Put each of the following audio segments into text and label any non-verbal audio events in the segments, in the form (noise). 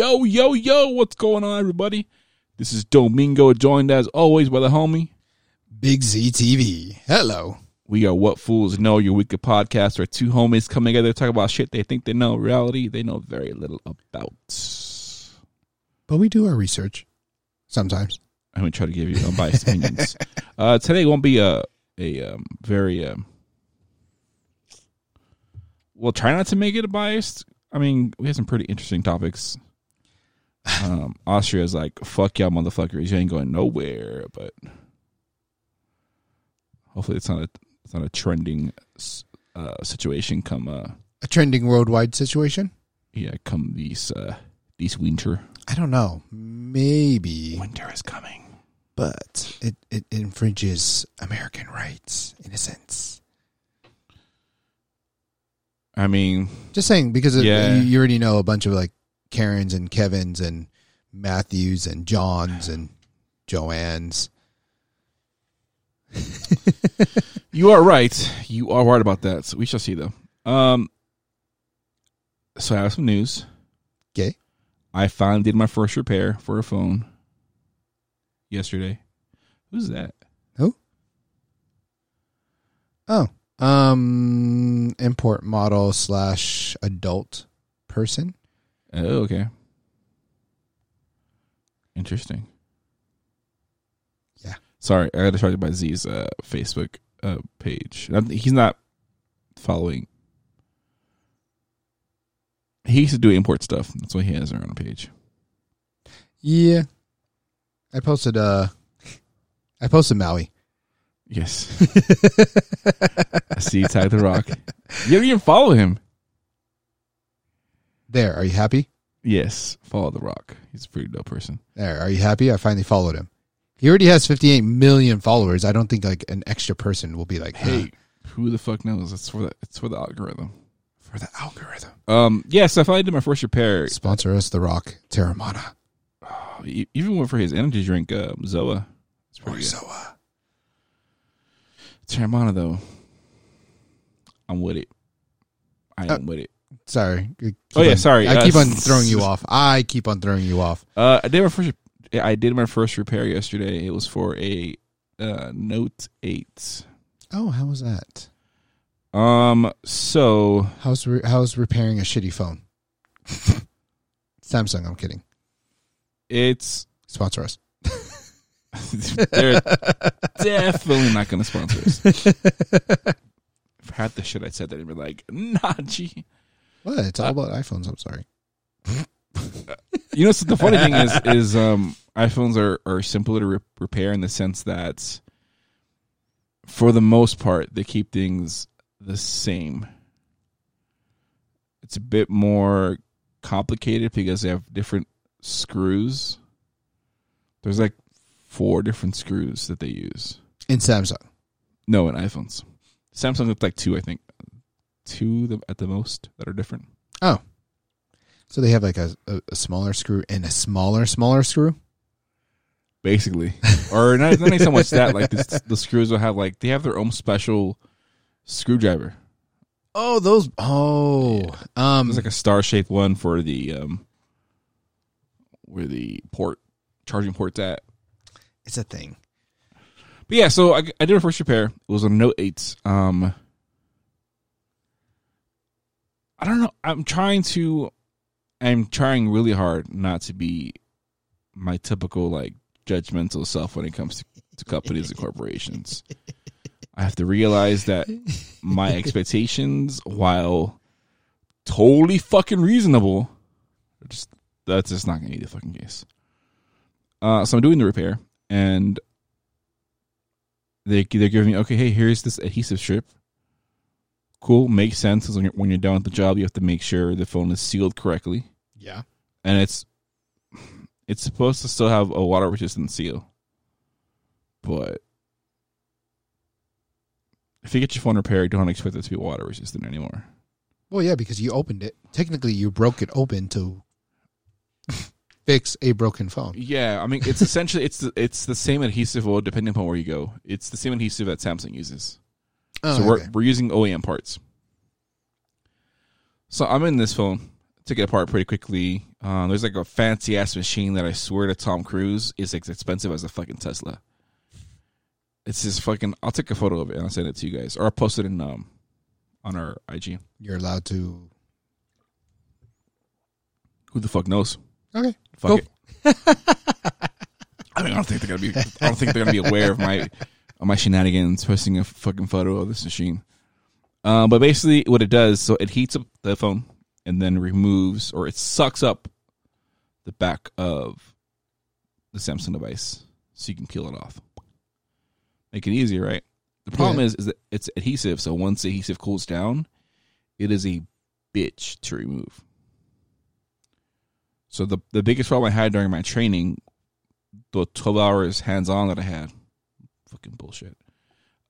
Yo, yo, yo, what's going on, everybody? This is Domingo, joined as always by the homie. Big Z TV. Hello. We are What Fools Know, your weekly podcast where two homies come together to talk about shit they think they know. Reality, they know very little about. But we do our research sometimes. I'm going to try to give you unbiased opinions. (laughs) Uh, today won't be a, a um, very. Um, we'll try not to make it a biased. I mean, we have some pretty interesting topics. Um, Austria's like, fuck y'all motherfuckers. You ain't going nowhere. But hopefully it's not a, it's not a trending uh, situation come uh, A trending worldwide situation? yeah, come these uh, these winter. I don't know. Maybe. Winter is coming. But it, it infringes American rights in a sense. I mean, Just saying, because Yeah. you, you already know a bunch of like Karens and Kevins and Matthews and Johns and Joannes. (laughs) You are right. You are right about that. So we shall see though. Um so I have some news. Okay. I finally did my first repair for a phone yesterday. Who's that? Who? Oh. Um import model slash adult person. Oh, okay. Interesting. Yeah. Sorry, I got distracted by Z's uh, Facebook uh, page. Not- He's not following. He used to do import stuff. That's why he has our own page. Yeah. I posted uh I posted Maui. Yes. (laughs) I see you tagged the rock. You don't even follow him. There, are you happy? Yes, follow the rock. He's a pretty dope person. There, are you happy? I finally followed him. He already has 58 million followers. I don't think like an extra person will be like, Hey, who the fuck knows? It's for the it's for the algorithm. for the algorithm. Um, yes, I finally did my first repair. Sponsor us, The Rock, Teremana. E- Even went for his energy drink, uh, Zoa. It's pretty good. Zoa. Teremana though, I'm with it. I am Uh, with it. Sorry. Oh, yeah, on- sorry. I Uh, keep on throwing you off. I keep on throwing you off. Uh, I did my first. I did my first repair yesterday. It was for a uh, Note Eight. Oh, how was that? Um, so How's re- how's repairing a shitty phone? (laughs) Samsung, I'm kidding. it's Sponsor us. (laughs) they're definitely not going to sponsor us. (laughs) If I had the shit I said, they'd be like, "Nah, G." What? It's all about iPhones. I'm sorry. (laughs) You know, so the funny thing is, is um, iPhones are are simpler to re- repair in the sense that, for the most part, they keep things the same. It's a bit more complicated because they have different screws. There's like four different screws that they use. In Samsung. No, in iPhones. Samsung looked like two, I think, two the- at the most that are different. Oh, so they have like a, a, a smaller screw and a smaller, smaller screw? basically, (laughs) or not, not so much that. Like the, the screws will have like they have their own special screwdriver. Oh, those. Oh. Um, There's like a star shaped one for the um where the port charging port's at. it's a thing. But yeah, so I, I did a first repair. It was a Note Eight. Um, I don't know. I'm trying to. I'm trying really hard not to be my typical like judgmental self when it comes to, to companies and corporations. I have to realize that my expectations, while totally fucking reasonable, just that's just not gonna be the fucking case. Uh, so I'm doing the repair, and they they're giving me okay. Hey, here's this adhesive strip. Cool, makes sense. 'cause when you're, when you're done with the job, you have to make sure the phone is sealed correctly, Yeah. and it's it's supposed to still have a water resistant seal. But if you get your phone repaired, don't expect it to be water resistant anymore. Well, yeah, because you opened it. Technically, you broke it open to (laughs) fix a broken phone. Yeah, I mean it's (laughs) essentially it's the, it's the same adhesive. Well, depending upon where you go, it's the same adhesive that Samsung uses. Oh, so we're okay. we're using OEM parts. So I'm in this phone. took it apart pretty quickly. Um, there's like a fancy ass machine that I swear to Tom Cruise is as expensive as a fucking Tesla. It's just fucking. I'll take a photo of it and I'll send it to you guys, or I'll post it in um on our IG. You're allowed to. Who the fuck knows? Okay. Fuck Go. it. (laughs) I mean, I don't think they're gonna be. I don't think they're gonna be aware of my of my shenanigans posting a fucking photo of this machine. Uh, but basically, what it does, so it heats up the phone and then removes or it sucks up the back of the Samsung device, so you can peel it off. Make it easier, right? The problem Yeah. is, is that it's adhesive. So once the adhesive cools down, it is a bitch to remove. So the the biggest problem I had during my training, the twelve hours hands on that I had, fucking bullshit,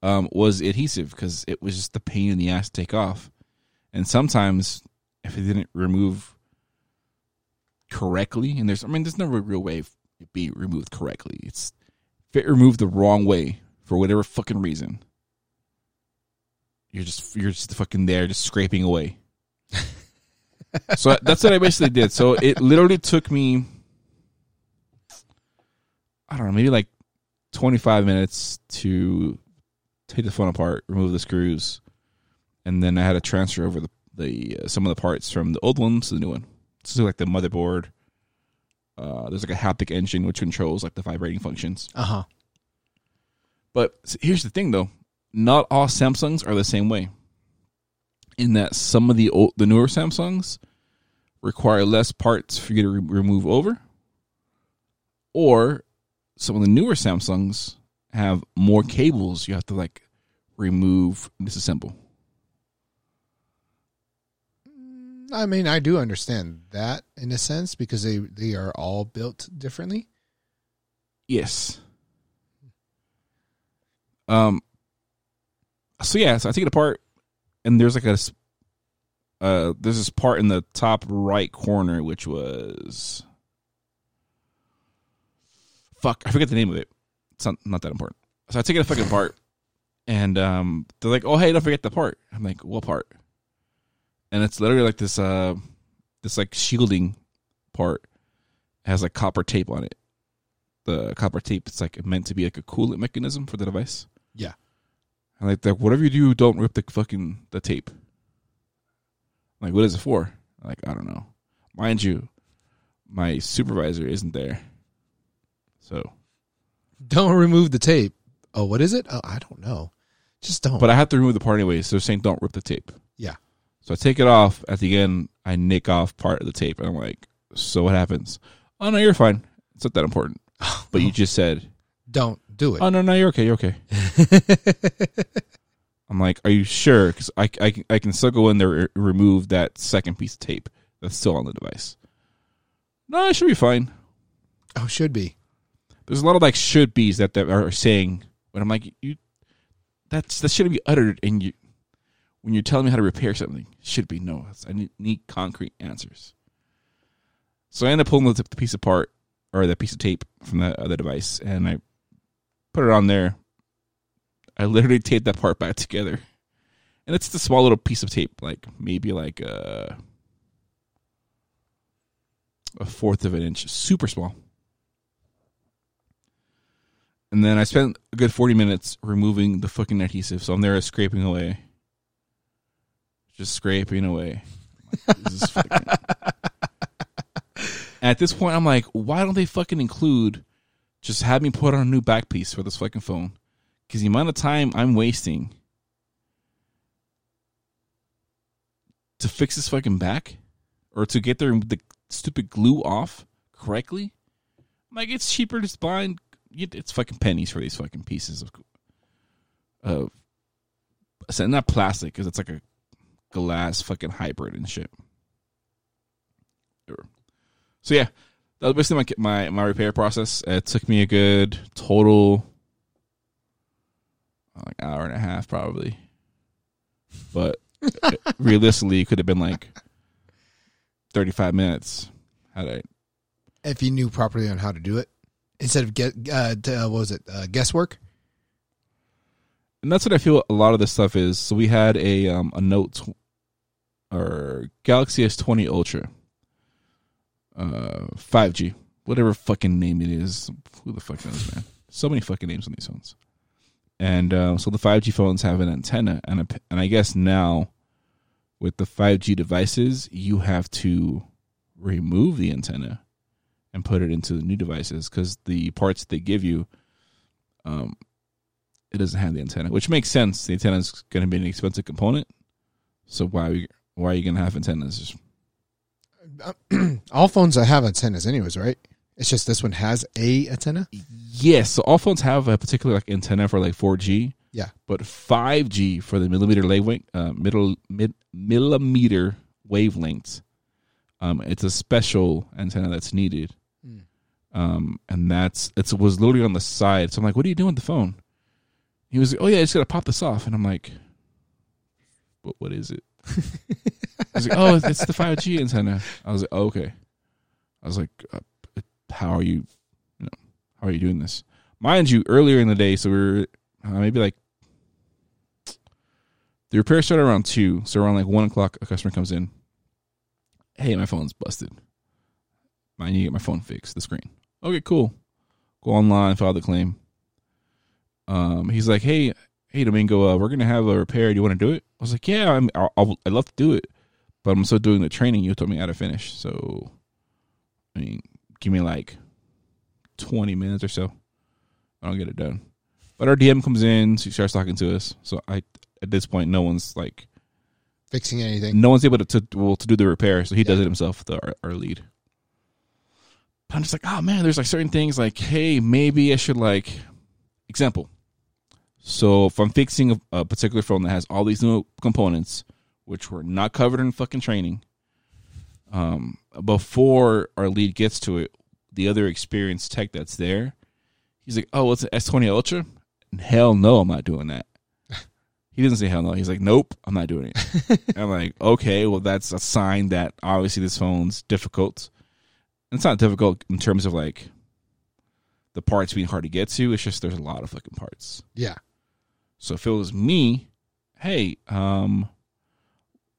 um, was adhesive because it was just the pain in the ass to take off, and sometimes if it didn't remove correctly, and there's I mean there's no real way it being removed correctly. It's if it removed the wrong way for whatever fucking reason, you're just you're just fucking there just scraping away. (laughs) so that's what I basically did. So it literally took me, I don't know, maybe like 25 minutes to take the phone apart, remove the screws, and then I had to transfer over the, the uh, some of the parts from the old one to the new one. So like the motherboard. Uh, there's like a haptic engine which controls like the vibrating functions. Uh huh. But here's the thing, though: not all Samsungs are the same way. In that some of the old, the newer Samsungs require less parts for you to re- remove over, or some of the newer Samsungs have more cables you have to like remove and disassemble. I mean, I do understand that in a sense because they they are all built differently. Yes. Um. So yeah, so I take it apart, and there's like a, uh, there's this part in the top right corner which was, fuck, I forget the name of it. It's not not that important. So I take it fucking apart, and um, they're like, "Oh hey, don't forget the part." I'm like, "What part?" And it's literally like this, uh, this like shielding part It has like copper tape on it the copper tape it's like meant to be like a coolant mechanism for the device. Yeah. And like that whatever you do, don't rip the fucking the tape. I'm like, what is it for? I'm like, I don't know. Mind you, my supervisor isn't there. So Don't remove the tape. Oh, what is it? Oh, I don't know. Just don't. but I have to remove the part anyway, so they're saying don't rip the tape. Yeah. So I take it off. At the end, I nick off part of the tape. And I'm like, so what happens? Oh no, you're fine. It's not that important. (laughs) But you just said don't do it. Oh no, no, you're okay. You're okay. (laughs) I'm like, are you sure? Because I, I, can- I can still go in there and remove that second piece of tape that's still on the device. No, it should be fine. oh, should be. There's a lot of like should be's that, that are saying, but I'm like, you, that's that shouldn't be uttered. And you, when you're telling me how to repair something, should be no. I need, need concrete answers. So I end up pulling the, the piece apart or the piece of tape from the other device, and I put it on there. I literally taped that part back together, and it's the small little piece of tape, like maybe like a a fourth of an inch, super small. And then I spent a good forty minutes removing the fucking adhesive. So I'm there scraping away, just scraping away. This is fucking- (laughs) At this point, I'm like, why don't they fucking include just have me put on a new back piece for this fucking phone? Because the amount of time I'm wasting to fix this fucking back or to get their the stupid glue off correctly, I'm like it's cheaper to buy. It's fucking pennies for these fucking pieces of, of not plastic because it's like a glass fucking hybrid and shit. So yeah, that was basically my my my repair process. It took me a good total like hour and a half probably, but (laughs) realistically, it could have been like thirty five minutes. Had I If you knew properly on how to do it, instead of get uh, t- uh, what was it uh, guesswork? and that's what I feel a lot of this stuff is. So we had a um a Note tw- or Galaxy S twenty Ultra, uh 5G, whatever fucking name it is. Who the fuck knows, man? So many fucking names on these phones. And uh, so the 5G phones have an antenna, and a, and I guess now with the 5G devices, you have to remove the antenna and put it into the new devices because the parts they give you, um, it doesn't have the antenna, which makes sense. The antenna is going to be an expensive component, so why are you, why are you going to have antennas? (clears throat) All phones that have antennas, anyways, right? It's just this one has a antenna. Yes, so all phones have a particular like antenna for like 4G. Yeah. but 5G for the millimeter wavelength, uh, middle mid millimeter wavelengths, um, it's a special antenna that's needed. Um, and that's it was literally on the side. So I'm like, "What are you doing with the phone?" He was, like, "Oh yeah, I just gotta pop this off." And I'm like, "What? What is it?" (laughs) I was like, "Oh, it's the 5G antenna." I was like, oh, "Okay." I was like, uh, "How are you? You know, how are you doing this?" Mind you, earlier in the day, so we are uh, maybe like the repair started around two, so around like one o'clock, a customer comes in. Hey, my phone's busted. I need to get my phone fixed. The screen. Okay, cool. Go online, file the claim. Um, he's like, hey, hey, Domingo, uh, we're gonna have a repair. Do you want to do it? I was like, yeah, I'm, I'll, I'll, I'd love to do it, but I'm still doing the training. You told me how to finish, so I mean, give me like twenty minutes or so. I'll get it done. But our DM comes in, she starts talking to us. So I, at this point, no one's like Fixing anything. no one's able to, to well to do the repair, so he does it himself. The our, our lead. But I'm just like, oh man, there's like certain things like, hey, maybe I should like, example. So if I'm fixing a, a particular phone that has all these new components, which were not covered in fucking training, um, before our lead gets to it, the other experienced tech that's there, he's like, oh, it's an S20 Ultra. Hell no, I'm not doing that. (laughs) He doesn't say hell no. He's like, nope, I'm not doing it. (laughs) I'm like, okay, well, that's a sign that obviously this phone's difficult. It's not difficult in terms of like the parts being hard to get to. It's just there's a lot of fucking parts. Yeah. So if it was me, hey, um,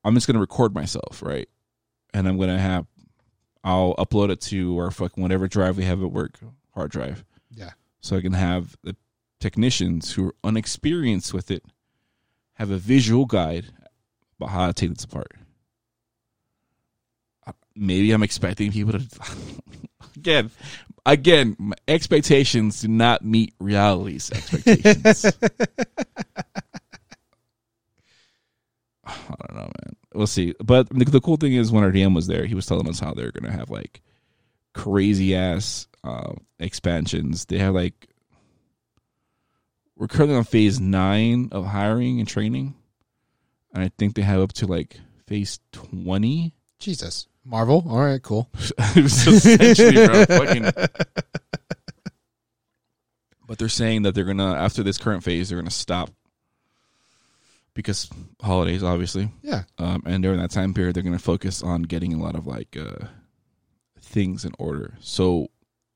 I'm just gonna record myself, right? And I'm gonna have, I'll upload it to our fucking whatever drive we have at work, hard drive Yeah. so I can have the technicians who are unexperienced with it have a visual guide about how to take this apart. Maybe I'm expecting people to (laughs) again, again, expectations do not meet reality's expectations. (laughs) I don't know, man. We'll see. But the, the cool thing is, when our DM was there, he was telling us how they're gonna have like crazy ass uh, expansions. They have like we're currently on phase nine of hiring and training, and I think they have up to like phase twenty. Jesus. Marvel. All right. Cool. (laughs) It's essentially, bro, fucking- But they're saying that they're gonna after this current phase, they're gonna stop because holidays, obviously. Yeah. Um, and during that time period, they're going to focus on getting a lot of like uh, things in order. So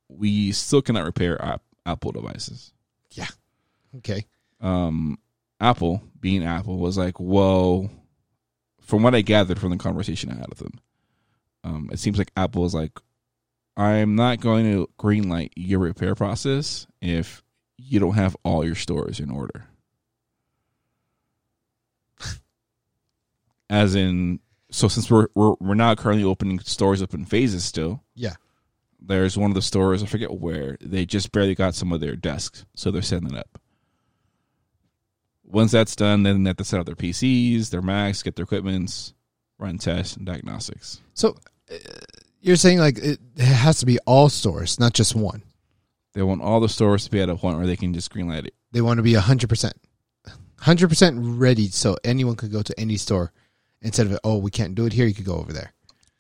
we still cannot repair app, Apple devices. Yeah. Okay. Um, Apple, being Apple, was like, "Whoa." From what I gathered from the conversation I had with them, um, it seems like Apple is like, "I'm not going to greenlight your repair process if you don't have all your stores in order." (laughs) As in, so since we're we're we're now currently opening stores up in phases still. Yeah. There's one of the stores I forget where they just barely got some of their desks, so they're setting it up. Once that's done, then they have to set up their PCs, their Macs, get their equipments, run tests and diagnostics. So you're saying like it has to be all stores, not just one. They want all the stores to be at a point where they can just greenlight it. They want to be 100%. 100% ready so anyone could go to any store instead of, oh, we can't do it here, you could go over there.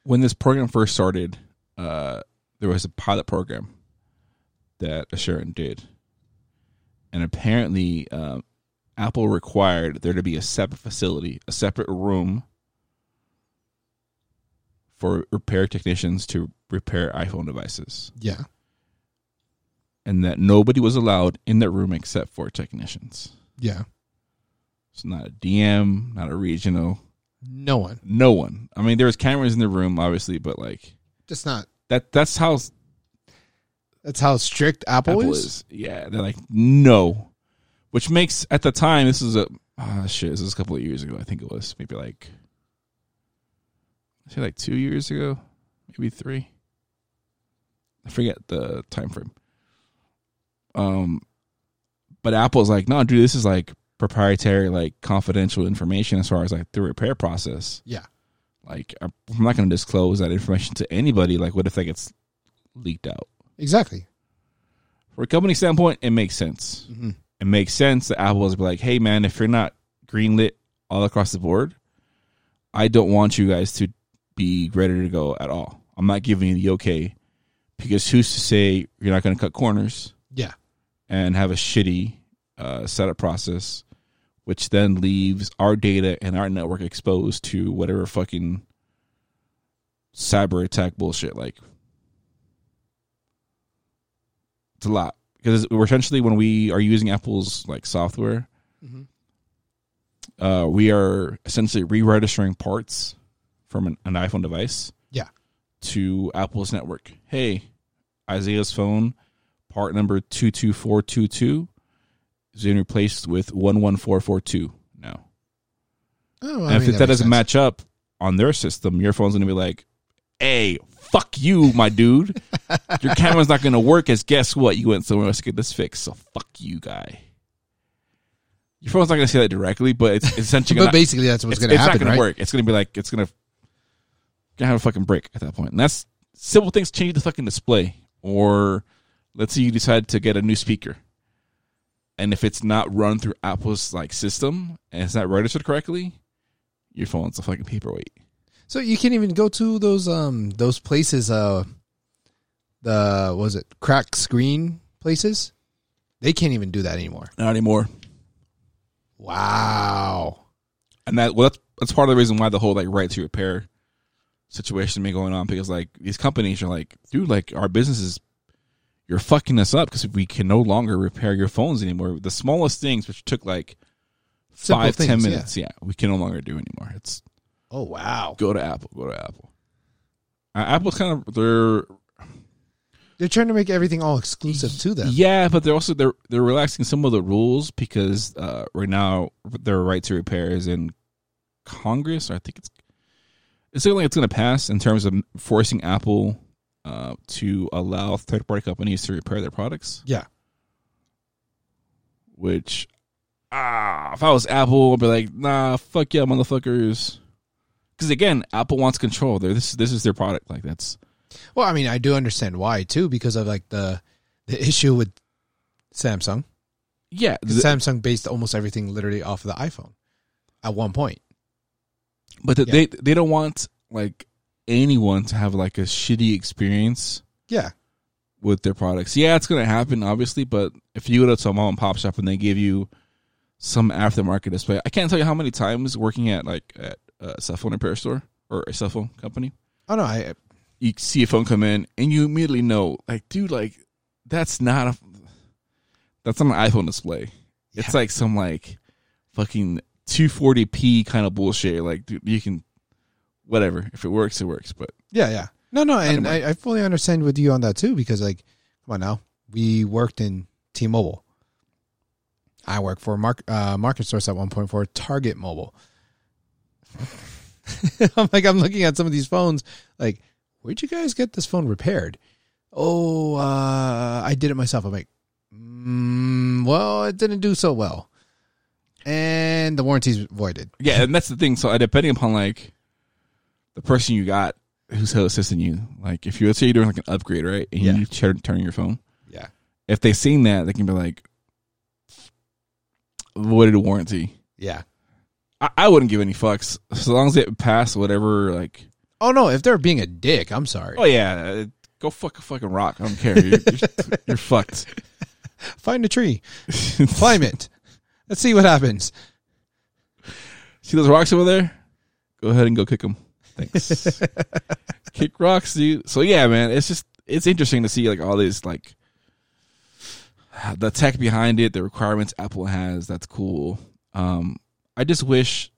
When this program first started, uh, there was a pilot program that Assurant did, and apparently, uh, Apple required there to be a separate facility, a separate room for repair technicians to repair iPhone devices, Yeah. and that nobody was allowed in that room except for technicians. Yeah. It's not a DM, not a regional, No one. no one. I mean, there was cameras in the room, obviously, but like Just not That that's how That's how strict Apple, Apple is. is. Yeah, they're like no, which makes at the time this is a ah shit. This is a couple of years ago. I think it was maybe like I say like two years ago, maybe three. I forget the time frame. Um, but Apple's like, no, dude, this is like proprietary, like confidential information as far as like the repair process. Yeah. Like, I'm not going to disclose that information to anybody. Like, what if that gets leaked out? Exactly. For a company standpoint, it makes sense. Mm-hmm. It makes sense that Apple is like, hey, man, if you're not greenlit all across the board, I don't want you guys to be ready to go at all. I'm not giving you the okay because who's to say you're not going to cut corners Yeah. and have a shitty uh, setup process, which then leaves our data and our network exposed to whatever fucking cyber attack bullshit. Like, it's a lot because we're essentially when we are using Apple's like software, Mhm. uh, we are essentially re-registering parts from an, an iPhone device Yeah. to Apple's network. Hey, Isaiah's phone, part number 22422 is being replaced with 11442 now. Oh, and I mean, if that, makes doesn't sense. match up on their system, your phone's going to be like, hey, fuck you, my dude. (laughs) your camera's not going to work as guess what? You went somewhere else to get this fixed. So fuck you, guy. Your phone's not going to say that directly, but it's, essentially (laughs) But to basically, that's what's going to happen. it's not going right? to work. It's going to be like it's going to gonna have a fucking break at that point. And that's simple things change the fucking display, or let's say you decide to get a new speaker, and if it's not run through Apple's like system and it's not registered correctly, your phone's a fucking paperweight. So you can't even go to those um those places. Uh, the was it crack screen places? They can't even do that anymore. Not anymore. Wow. And that well, that's that's part of the reason why the whole like right to repair situation may going on because like these companies are like, dude, like our business is you're fucking us up because we can no longer repair your phones anymore. The smallest things, which took like Simple five ten things, yeah. minutes, yeah. we can no longer do anymore. It's Oh wow. go to Apple, go to Apple. Uh, Apple's kind of they're They're trying to make everything all exclusive to them. yeah, but they're also they're they're relaxing some of the rules because uh, right now their right to repair is in Congress. I think it's it's something like it's going to pass in terms of forcing Apple uh, to allow third party companies to repair their products. Yeah. Which ah, if I was Apple, I'd be like, nah, fuck yeah, motherfuckers. Because again, Apple wants control. They're, this this is their product. Like that's Well, I mean, I do understand why too, because of like the the issue with Samsung. yeah. 'Cause Samsung based almost everything literally off of the iPhone at one point. But the, Yeah. they they don't want like anyone to have like a shitty experience Yeah. with their products. Yeah, it's gonna happen, obviously. But if you go to a mom and pop shop and they give you some aftermarket display, I can't tell you how many times working at like at a cell phone repair store or a cell phone company, Oh no, I you see a phone come in and you immediately know, like, dude, like that's not a that's not an iPhone display. It's like some like fucking 240p kind of bullshit. Like, dude, you can whatever. If it works, it works. But Yeah, yeah. No, no, and I, I fully understand with you on that too because, like, come on now, we worked in T-Mobile. I worked for mark, uh, MarketSource at one point for Target Mobile. (laughs) I'm like, I'm looking at some of these phones, like, where'd you guys get this phone repaired? Oh, uh, I did it myself. I'm like, mm, well, it didn't do so well, and the warranty's voided. yeah, and that's the thing. So uh, depending upon like the person you got who's assisting you, like if you let's say you're doing like an upgrade, right, and Yeah. you turn turn your phone, Yeah, if they've seen that, they can be like, voided warranty. yeah. I, I wouldn't give any fucks as long as it passed whatever. Like, Oh no, if they're being a dick, I'm sorry. oh yeah, uh, go fuck a fucking rock. I don't care. You're, you're, you're fucked. (laughs) Find a tree, (laughs) climb it. Let's see what happens. See those rocks over there? Go ahead and go kick them. Thanks. (laughs) kick rocks, dude. So yeah, man, it's just it's interesting to see like all this like the tech behind it, the requirements Apple has. That's cool. Um, I just wish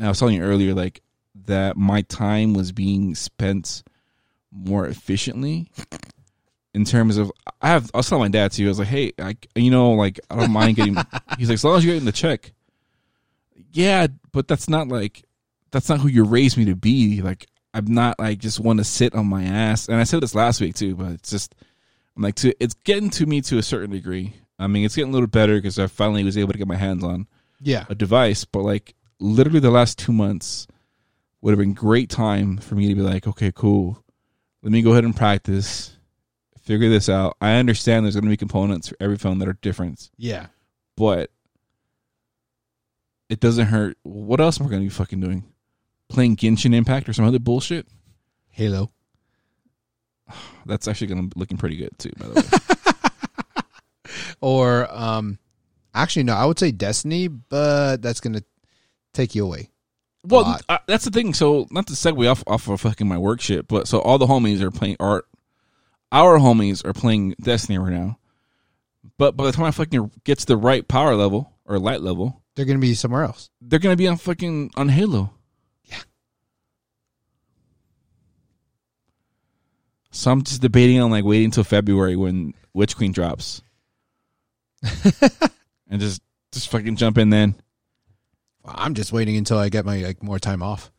and I was telling you earlier, like that my time was being spent more efficiently. In terms of, I have, I was telling my dad too. I was like, "Hey, I, you know, like I don't mind getting." (laughs) he's like, "As long as you're getting the check." Yeah, but that's not like, that's not who you raised me to be. Like, I'm not like just want to sit on my ass. And I said this last week too, but it's just, I'm like, to, it's getting to me to a certain degree. I mean, it's getting a little better because I finally was able to get my hands on Yeah. a device, but like literally the last two months would have been great time for me to be like, okay, cool. Let me go ahead and practice, figure this out. I understand there's going to be components for every phone that are different, Yeah. but it doesn't hurt. What else am I going to be fucking doing? Playing Genshin Impact or some other bullshit? Halo. (sighs) That's actually going to be looking pretty good too, by the way. (laughs) Or um actually no, I would say Destiny, but that's gonna take you away. Well, uh, that's the thing. So, not to segue off off of fucking my work shit, but so all the homies are playing, or our homies are playing Destiny right now. But by the time I fucking get to the right power level or light level, They're gonna be somewhere else. they're gonna be on fucking on Halo. Yeah. So I'm just debating on like waiting until February when Witch Queen drops, (laughs) and just just fucking jump in then. I'm just waiting until I get my like more time off.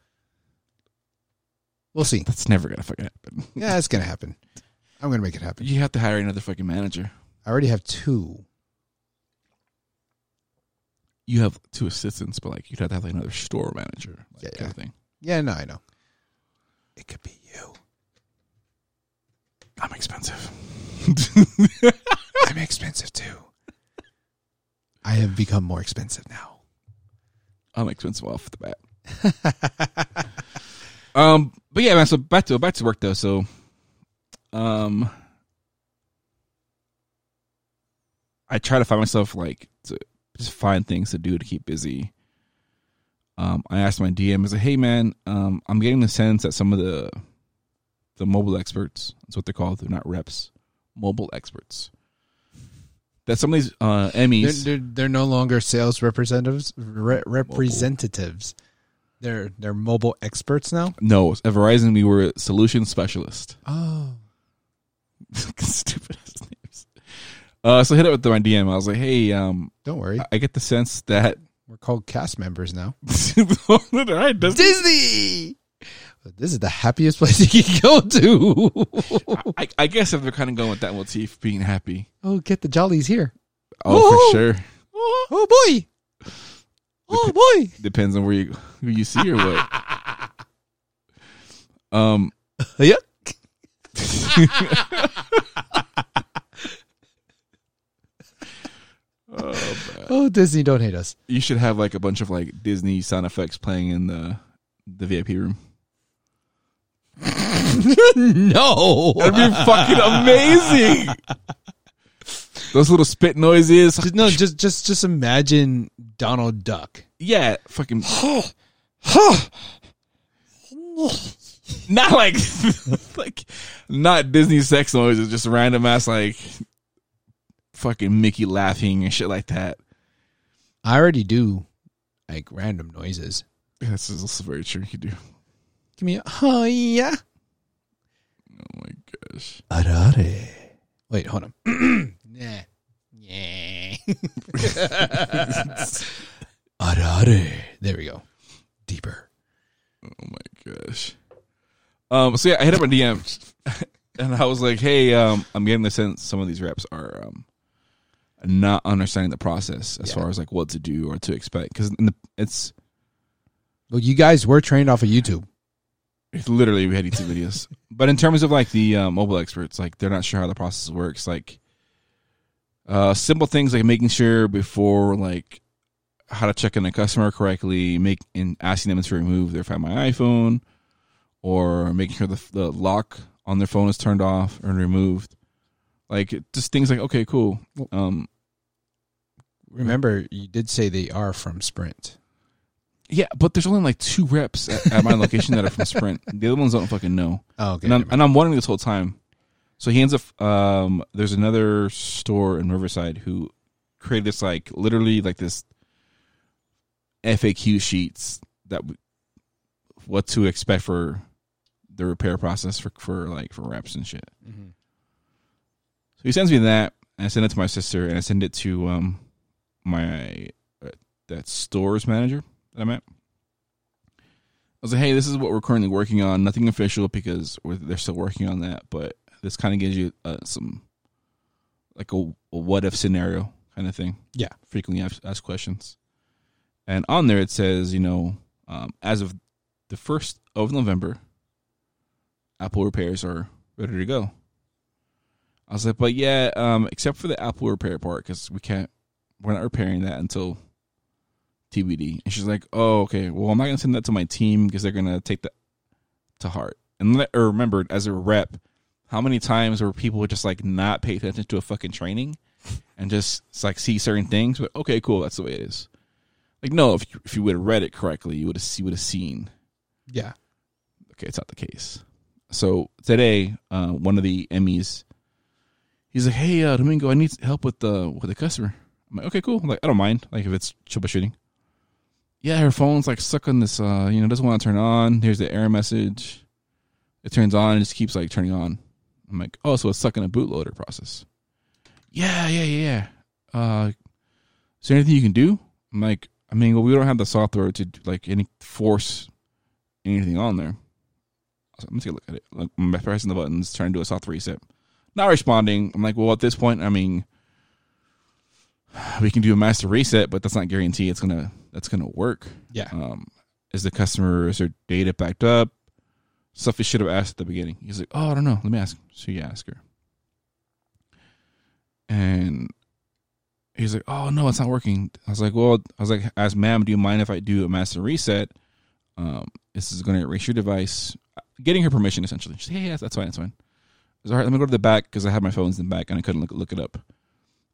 We'll see. That's never gonna fucking happen. Yeah, it's gonna happen. (laughs) I'm gonna make it happen. You have to hire another fucking manager. I already have two. you have two assistants, but like you'd have to have like another store manager, like Yeah, kind of thing. Yeah, no, I know. It could be you. I'm expensive. I'm expensive too. I have become more expensive now. I'm expensive off the bat. (laughs) um, but yeah, man. So back to back to work though. So, um, I try to find myself like to just find things to do to keep busy. Um, I asked my DM, I was like, "Hey, man, um, I'm getting the sense that some of the the mobile experts, that's what they're called, they're not reps, mobile experts, that some of these uh, They're, Emmys, they're, they're no longer sales representatives. Re- representatives. They're they're mobile experts now. no, at Verizon we were solution specialist." Oh, (laughs) stupid ass names. Uh, so I hit up with my DM. I was like, "Hey, um, don't worry. I- get the sense that We're called cast members now. (laughs) All right, does- Disney. This is the happiest place you can go to. (laughs) I, I guess if they're kind of going with that motif, being happy. oh, get the jollies here. Oh, for sure. Oh boy. Oh boy. Depends on where you who you see or what. Um, Yeah. Oh. Oh, Disney, don't hate us. you should have like a bunch of like Disney sound effects playing in the the VIP room. (laughs) no. That'd be fucking amazing. (laughs) Those little spit noises. Just- no, just just just imagine Donald Duck. Yeah, fucking. (gasps) not like (laughs) like not Disney sex noises, just random ass like fucking Mickey laughing and shit like that. I already do like random noises. This is also very true. You do. Give me a oh yeah. Oh my gosh. Arare. Wait, hold on. (clears throat) yeah. Yeah. (laughs) (laughs) Arare. There we go. Deeper. Oh my gosh. Um. So yeah, I hit up a DM, (laughs) and I was like, "Hey, um, I'm getting the sense some of these reps are um not understanding the process as Yeah. far as like what to do or to expect because it's Well, you guys were trained off of YouTube. It's literally we had YouTube videos. (laughs) But in terms of like the uh, mobile experts, like they're not sure how the process works. Like uh, simple things like making sure before like how to check in a customer correctly, make in asking them to remove their Find My iPhone, or making sure the the lock on their phone is turned off or removed. Like just things like okay, cool. Um, Remember, you did say they are from Sprint. yeah, but there's only like two reps at, at my location that are from Sprint. (laughs) The other ones don't fucking know. Oh, okay. and I'm, and I'm wondering this whole time. So he ends up. Um, there's another store in Riverside who created this like literally like this FAQ sheets that what to expect for the repair process for for like for reps and shit. Mm-hmm. So he sends me that, and I send it to my sister, and I send it to um my uh, that stores manager that I'm at. I was like, hey, this is what we're currently working on. Nothing official because we're, they're still working on that, but this kind of gives you uh, some like a, a what if scenario kind of thing. Yeah. frequently asked, asked questions, and on there it says, you know, um, as of the first of November, Apple repairs are ready to go. I was like, but yeah, um, except for the Apple repair part, because we can't, we're not repairing that until TBD. And she's like, oh, okay. Well, I'm not gonna send that to my team because they're gonna take that to heart. And let, or remember, as a rep, how many times were people just like not pay attention to a fucking training and just like see certain things? But okay, cool, that's the way it is. Like, no, if you, if you would have read it correctly, you would have you would have seen. Yeah. Okay, it's not the case. So today, uh, one of the Emmys, he's like, "Hey, uh, Domingo, I need help with the with the customer." I'm like, "Okay, cool." I'm like, I don't mind. Like, if it's troubleshooting. Yeah, her phone's like stuck on this. Uh, you know, doesn't want to turn on. Here's the error message. It turns on and just keeps like turning on. I'm like, oh, so it's stuck in a bootloader process. Yeah, yeah, yeah. Uh, is there anything you can do? I'm like, I mean, well, we don't have the software to like any force anything on there. I'm gonna take a look at it. Like, I'm pressing the buttons, trying to do a soft reset. Not responding. I'm like, well, at this point, I mean, we can do a master reset, but that's not guarantee it's gonna that's gonna work. Yeah. Um, is the customer is their data backed up? Stuff he should have asked at the beginning. He's like, oh, I don't know. Let me ask. So you ask her, and he's like, oh no, it's not working. I was like, well, I was like, as ma'am, do you mind if I do a master reset? Um, this is going to erase your device. Getting her permission essentially. She's like, yeah, yeah, that's fine, that's fine. I was all right. Let me go to the back because I had my phones in the back and I couldn't look look it up.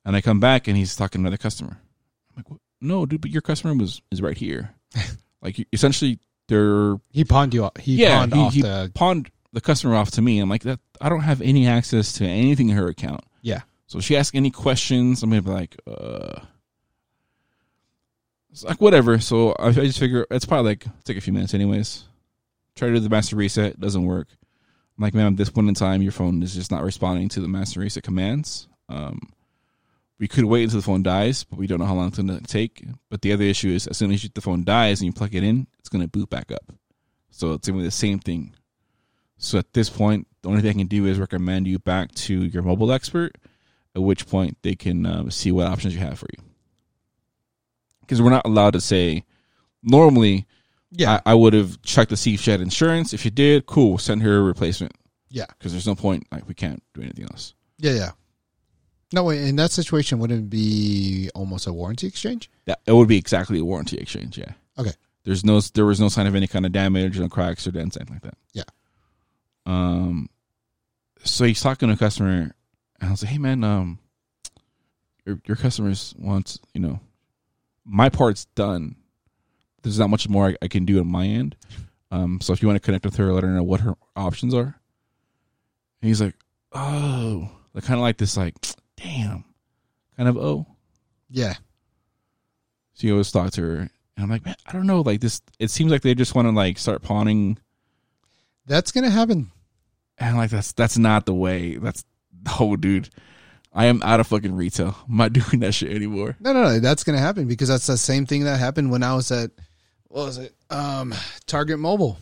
And I come back and he's talking to another customer. I'm like, what? no, dude, but your customer was is right here. (laughs) like essentially, they're He pawned you. Off, he yeah, pawned he, off he the. pawned the customer off to me. I'm like that. I don't have any access to anything in her account. Yeah. So if she asks any questions, I'm gonna be like, uh, it's like whatever. So I, I just figure it's probably like take a few minutes anyways. Try to do the master reset, doesn't work. I'm like, man, at this point in time, your phone is just not responding to the master reset commands. Um, we could wait until the phone dies, but we don't know how long it's going to take. But the other issue is, as soon as the phone dies and you plug it in, it's going to boot back up. So it's going to be the same thing. So at this point, the only thing I can do is recommend you back to your mobile expert, at which point they can uh, see what options you have for you. Because we're not allowed to say, normally, Yeah. I, I would have checked to see if she had insurance. If you did, cool, send her a replacement. Yeah. Because there's no point, like, we can't do anything else. yeah. Yeah. No, in that situation, wouldn't it be almost a warranty exchange? That it would be exactly a warranty exchange. Yeah. Okay. There's no there was no sign of any kind of damage, no cracks or dents, anything like that. Yeah. Um. So he's talking to a customer, and I was like, "Hey, man, um, your your customers wants you know, my part's done. There's not much more I, I can do on my end. Um. So if you want to connect with her, let her know what her options are." And he's like, "Oh, like kind of like this, like, damn, kind of oh." Yeah. So you always talk to her, and I'm like, man, I don't know. Like this, it seems like they just want to like start pawning, That's going to happen. and like that's that's not the way. That's (laughs) oh, dude, I am out of fucking retail. I'm not (laughs) doing that shit anymore. No, no, no. That's going to happen because that's the same thing that happened when I was at, what was it? Um, Target Mobile.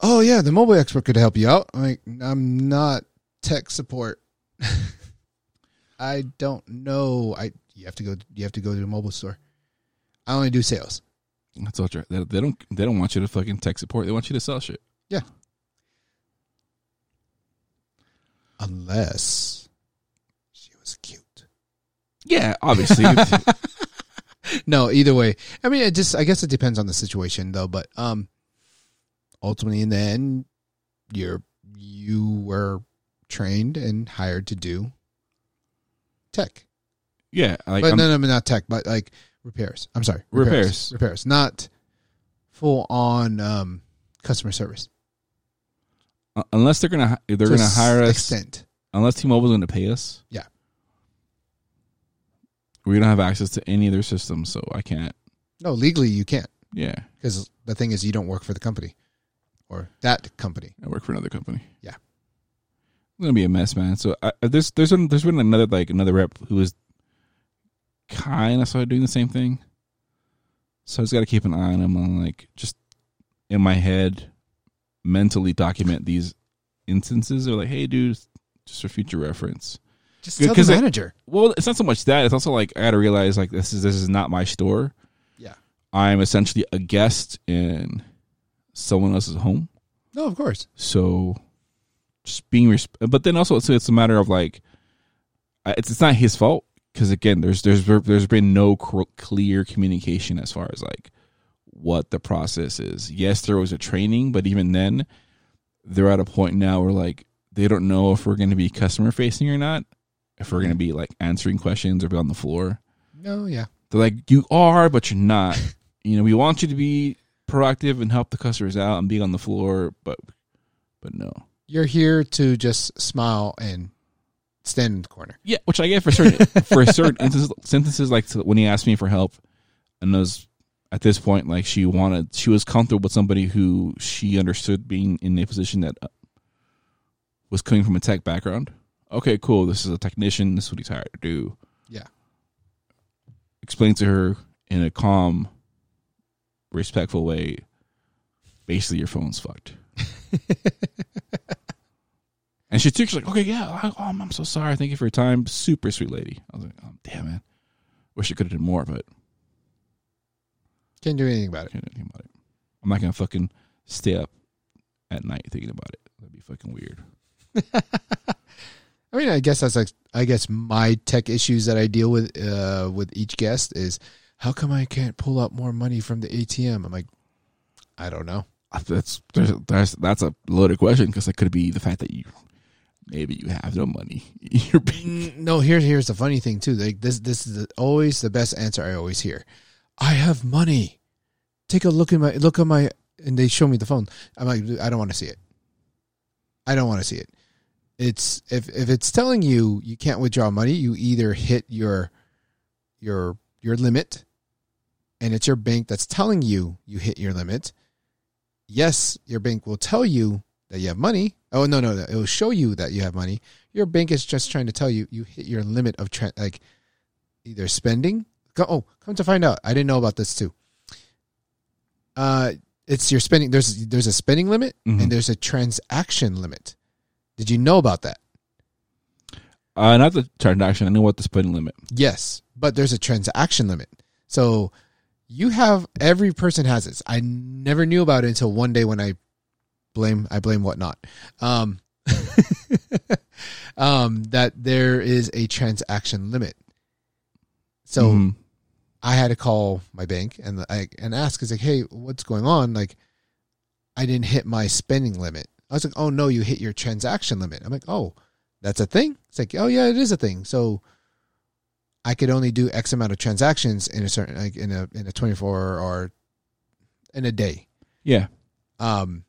Oh, yeah. The mobile expert could help you out. I'm like, I'm not tech support. (laughs) I don't know. I, you have to go, you have to go to the mobile store. I only do sales. That's all. They, they don't they don't want you to fucking tech support. They want you to sell shit. Yeah. Unless she was cute. Yeah, obviously. (laughs) no, either way. I mean, it just I guess it depends on the situation though, but um ultimately in the end you're you were trained and hired to do tech. yeah, like but I'm- no, no, not tech, but like repairs. I'm sorry. Repairs. Repairs. Not full on um customer service. uh, unless they're going to they're gonna hire us. extent. Unless T-Mobile's gonna pay us. Yeah. We don't have access to any of their systems, so I can't. No, legally you can't Yeah. because the thing is you don't work for the company. or that company. I work for another company. Yeah. It's gonna be a mess, man. So I, there's there's been, there's been another like another rep who was kind of started doing the same thing. So I just got to keep an eye on him on like just in my head, mentally document these instances. Or like, hey, dude, just for future reference. Just tell the manager. Well, it's not so much that; it's also like I got to realize like this is this is not my store. Yeah. I'm essentially a guest in someone else's home. No, of course. So just being, resp- but then also it's, it's a matter of like, it's it's not his fault because again, there's there's there's been no clear communication as far as like what the process is. Yes, there was a training, but even then, they're at a point now where like they don't know if we're going to be customer facing or not, if we're going to be like answering questions or be on the floor. No, yeah. They're like, you are, but you're not. (laughs) you know, we want you to be proactive and help the customers out and be on the floor, but but no. You're here to just smile and stand in the corner. Yeah, which I get for certain for certain (laughs) instances, sentences like to, when he asked me for help, and those at this point like she wanted she was comfortable with somebody who she understood being in a position that uh, was coming from a tech background. Okay, cool. This is a technician. This is what he's hired to do. Yeah. Explain to her in a calm, respectful way. Basically, your phone's fucked. (laughs) And she took, she's like, okay, yeah, I, oh, I'm so sorry. Thank you for your time. Super sweet lady. I was like, oh, damn, man. Wish I could have done more, but Can't do anything about it. can't do anything about it. I'm not going to fucking stay up at night thinking about it. That'd be fucking weird. (laughs) I mean, I guess that's like I guess my tech issues that I deal with uh, with each guest is how come I can't pull out more money from the ATM? I'm like, I don't know. Uh, That's that's that's a loaded question because it could be the fact that you maybe you have no money. (laughs) You're being Mm, No, here's here's the funny thing too. Like this this is the, always the best answer I always hear. I have money. Take a look at my look at my and they show me the phone. I'm like, I don't want to see it. I don't want to see it. It's if if it's telling you you can't withdraw money, you either hit your your your limit and it's your bank that's telling you you hit your limit. Yes, your bank will tell you that you have money. Oh no, no, it will show you that you have money. Your bank is just trying to tell you you hit your limit of tra- like either spending. Go, oh, come to find out, I didn't know about this too. Uh, it's your spending. There's there's a spending limit Mhm. and there's a transaction limit. Did you know about that? uh, not the transaction. I knew what the spending limit. Yes, but there's a transaction limit. So you have every person has this. I never knew about it until one day when I blame I blame whatnot. Um, (laughs) um, that there is a transaction limit. So Mhm. I had to call my bank and I and ask, is like, hey, what's going on? Like, I didn't hit my spending limit. I was like, oh no, you hit your transaction limit. I'm like, oh, that's a thing. It's like, oh yeah, it is a thing. So I could only do X amount of transactions in a certain like in a in a 24 or in a day. yeah, Um,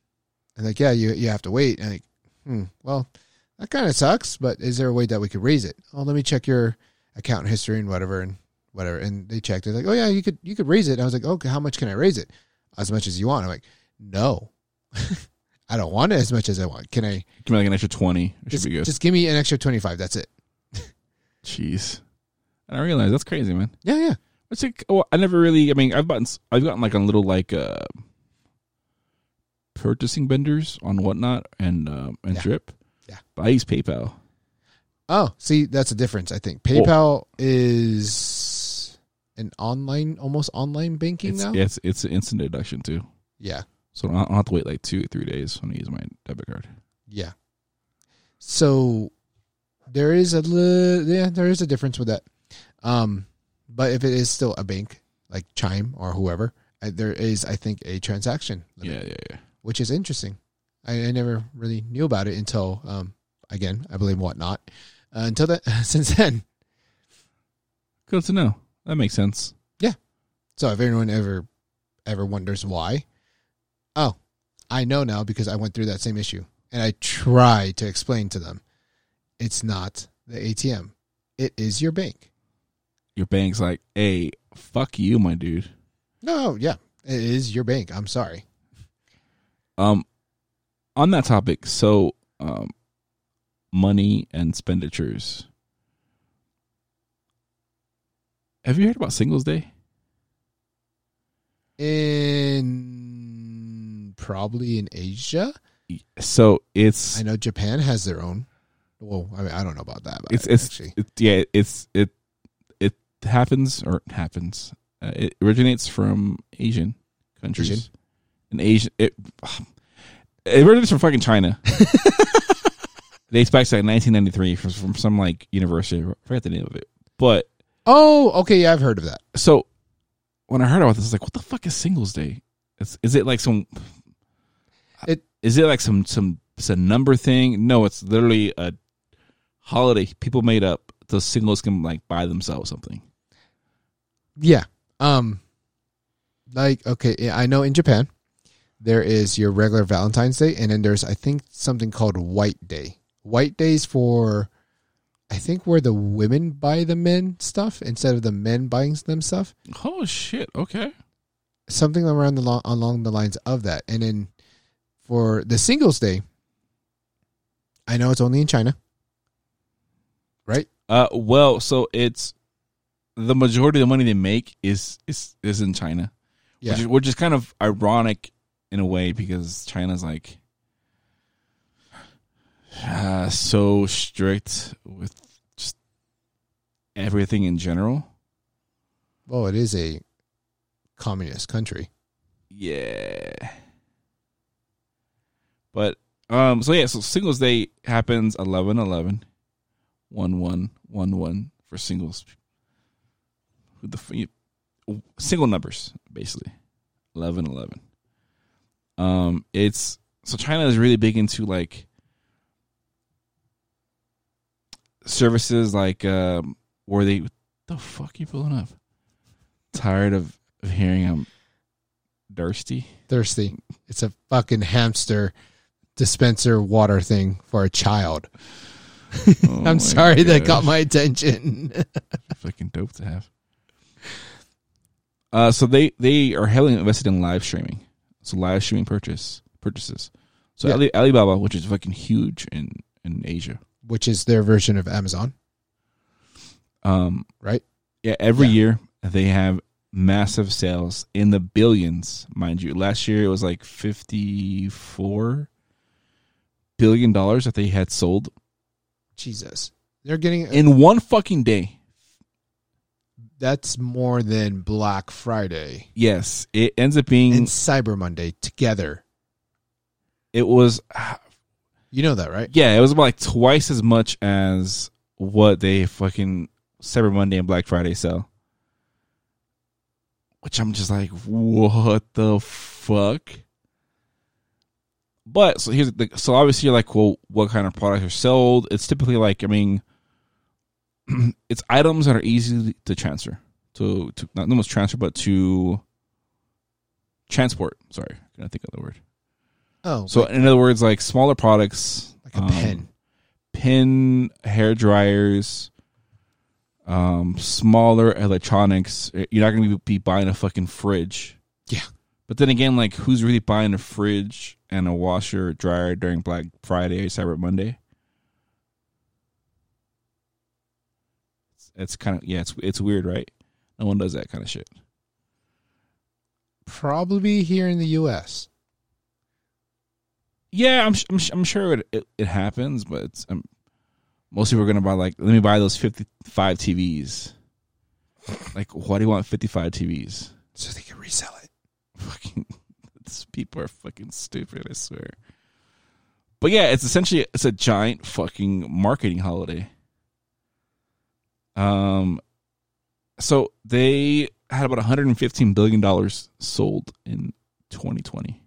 and like, yeah, you you have to wait. And like, hmm, well, that kind of sucks. But is there a way that we could raise it? Oh, let me check your account history and whatever and whatever. And they checked. They're like, oh yeah, you could you could raise it. And I was like, okay, how much can I raise it? As much as you want. I'm like, no, (laughs) I don't want it as much as I want. Can I give me like an extra twenty. It just, should be good. just give me an extra twenty five? That's it. Jeez, I don't realize that's crazy, man. Yeah, yeah. It's like well, I never really. I mean, I've gotten I've gotten like a little like uh purchasing benders on whatnot and um and Yeah. drip. Yeah. but I use PayPal. Oh, see, that's a difference. I think PayPal is an online, almost online banking It's now. it's it's an instant deduction too, Yeah, so I don't have to wait like two three days when I use my debit card. yeah. So there is a li- yeah, there is a difference with that. Um, but if it is still a bank like Chime or whoever, uh, there is, I think, a transaction limit, Yeah, yeah, yeah. which is interesting. I, I never really knew about it until, um, again, I believe whatnot. Uh, until that, (laughs) since then, Good to know. That makes sense. Yeah. So if anyone ever ever wonders why, oh, I know now because I went through that same issue and I tried to explain to them. It's not the ATM. It is your bank. Your bank's like, hey, fuck you, my dude. No, yeah. It is your bank. I'm sorry. Um, on that topic, so um, money and expenditures. Have you heard about Singles Day? In probably in Asia, So it's I know Japan has their own. Well, I mean, I don't know about that. But it's it's actually, it, yeah it's it it happens or happens. Uh, it originates from Asian countries. Asian? An Asian it (sighs) it originates from fucking China. (laughs) Dates back to like 1993 from, from some like university. I forget the name of it, but oh, okay, yeah, I've heard of that. so when I heard about this, I was like, "What the fuck is Singles Day? Is, is it like some? It- is it like some some it's a number thing? No, it's literally a holiday people made up so singles can like buy themselves something. Yeah. Um like okay, I know in Japan there is your regular Valentine's Day and then there's I think something called White Day. White Days for I think where the women buy the men stuff instead of the men buying them stuff. Oh shit! Okay. Something around the along the lines of that. And then for the Singles Day, I know it's only in China. Right? Uh, well, so it's the majority of the money they make is is is in China, Yeah. which is, which is kind of ironic in a way because China's like uh, so strict with just everything in general. well, it is a communist country. Yeah. But um so yeah, so Singles Day happens 11 11 1 1 1 1 for singles. The single numbers basically. 11 11. Um it's so China is really big into like services like um where they the fuck you pulling up? Tired of, of hearing I'm thirsty. thirsty. It's a fucking hamster dispenser water thing for a child. (laughs) Oh I'm sorry that got my attention. (laughs) fucking dope to have. Uh, so they they are heavily invested in live streaming, so live streaming purchase purchases. So Yeah. Ali, Alibaba, which is fucking huge in in Asia, Which is their version of Amazon, um, right? yeah, every Yeah. year they have massive sales in the billions, mind you. Last year it was like fifty four billion dollars that they had sold Jesus. They're getting in one fucking day. that's more than Black Friday Yes, it ends up being and Cyber Monday together. it was You know that, right? Yeah, it was about like twice as much as what they fucking Cyber Monday and Black Friday sell. Which I'm just like, what the fuck? But so here's the so obviously you're like, well, what kind of products are sold? It's typically like, I mean, (clears throat) it's items that are easy to transfer to to not almost transfer, but to transport. Sorry, I can't think of the word. Oh, So in other words, like smaller products, like a um, pen. pen, hair dryers, um, smaller electronics. You're not going to be buying a fucking fridge. Yeah. But then again, like who's really buying a fridge and a washer dryer during Black Friday or Cyber Monday? It's, it's kind of yeah, it's it's weird, right? No one does that kind of shit. Probably here in the U.S. Yeah, I'm I'm, I'm sure it, it it happens, but it's um, most people are gonna buy like let me buy those 55 TVs. Like, why do you want 55 TVs? So they can resell it. Fucking, (laughs) these people are fucking stupid. I swear. But yeah, it's essentially it's a giant fucking marketing holiday. Um, so they had about 115 billion dollars sold in 2020.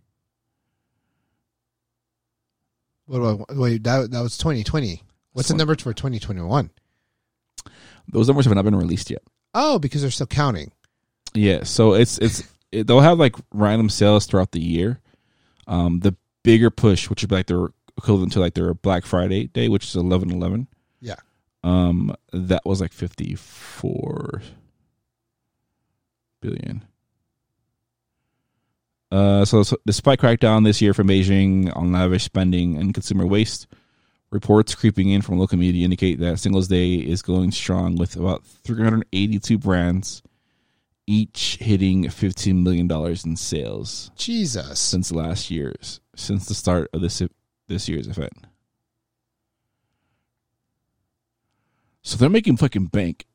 What do I, wait, that that was 2020. What's the Twen- number for 2021? Those numbers have not been released yet. Oh, because they're still counting. Yeah, so it's it's it, they'll have like random sales throughout the year. Um, the bigger push, which would be like their equivalent to like their Black Friday day, which is eleven eleven. Yeah. Um, that was like fifty four billion. Uh, so, so despite crackdown this year from Beijing on lavish spending and consumer waste, reports creeping in from local media indicate that Singles Day is going strong with about 382 brands, each hitting 15 million dollars in sales Jesus. since last year's since the start of this this year's event. So they're making fucking bank.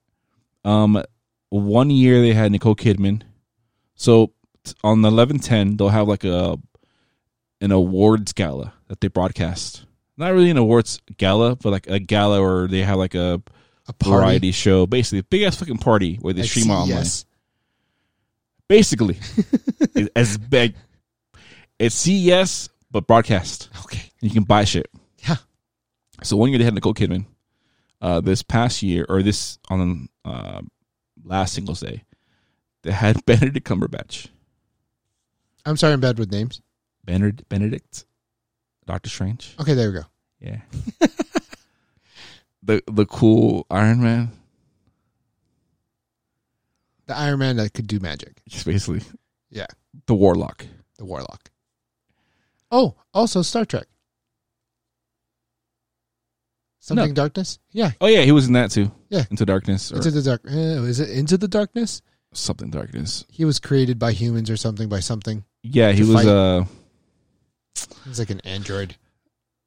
Um, one year they had Nicole Kidman. So on the eleven ten they'll have like a an awards gala that they broadcast. Not really an awards gala, but like a gala where they have like a A party. variety show, basically a big ass fucking party where they Like stream it online. CES. Basically, (laughs) as big, it's CES but broadcast. Okay. You can buy shit. Yeah. So one year they had Nicole Kidman. Uh, this past year, or this on uh, last Singles Day, they had (laughs) Benedict Cumberbatch. I'm sorry, I'm bad with names. Benedict, Benedict, Doctor Strange. Okay, there we go. Yeah. (laughs) the the cool Iron Man. The Iron Man that could do magic. Just basically. Yeah. The Warlock. The Warlock. Oh, also Star Trek. Something Darkness? Yeah. Oh yeah, he was in that too. Yeah. Into Darkness or Into the dark. Uh, is it Into the Darkness? something Darkness. He was created by humans or something by something. Yeah, he To was fight. uh He's like an android.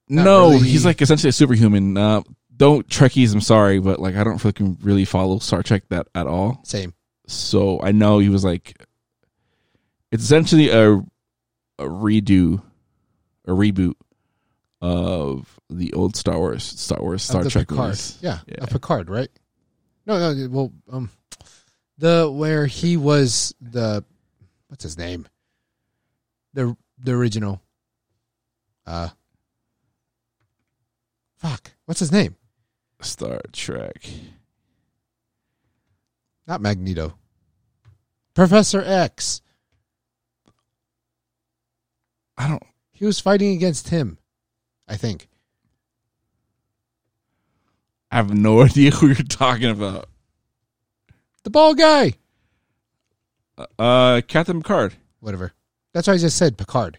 Not no, really. he's like essentially a superhuman. Uh, don't Trekkies, I'm sorry, but like I don't fucking really follow Star Trek that at all. Same. So I know he was like it's essentially a a redo, a reboot of the old Star Wars Star Wars Star Trek Picard. movies. Yeah, Yeah. A Picard, right? No, no. Well, um, the where he was the what's his name? The the original. Uh. Fuck. What's his name? Star Trek. Not Magneto. Professor X. I don't He was fighting against him. I think. I have no (laughs) idea who you're talking about. The ball guy. Uh Captain Picard. Whatever. That's why I just said Picard.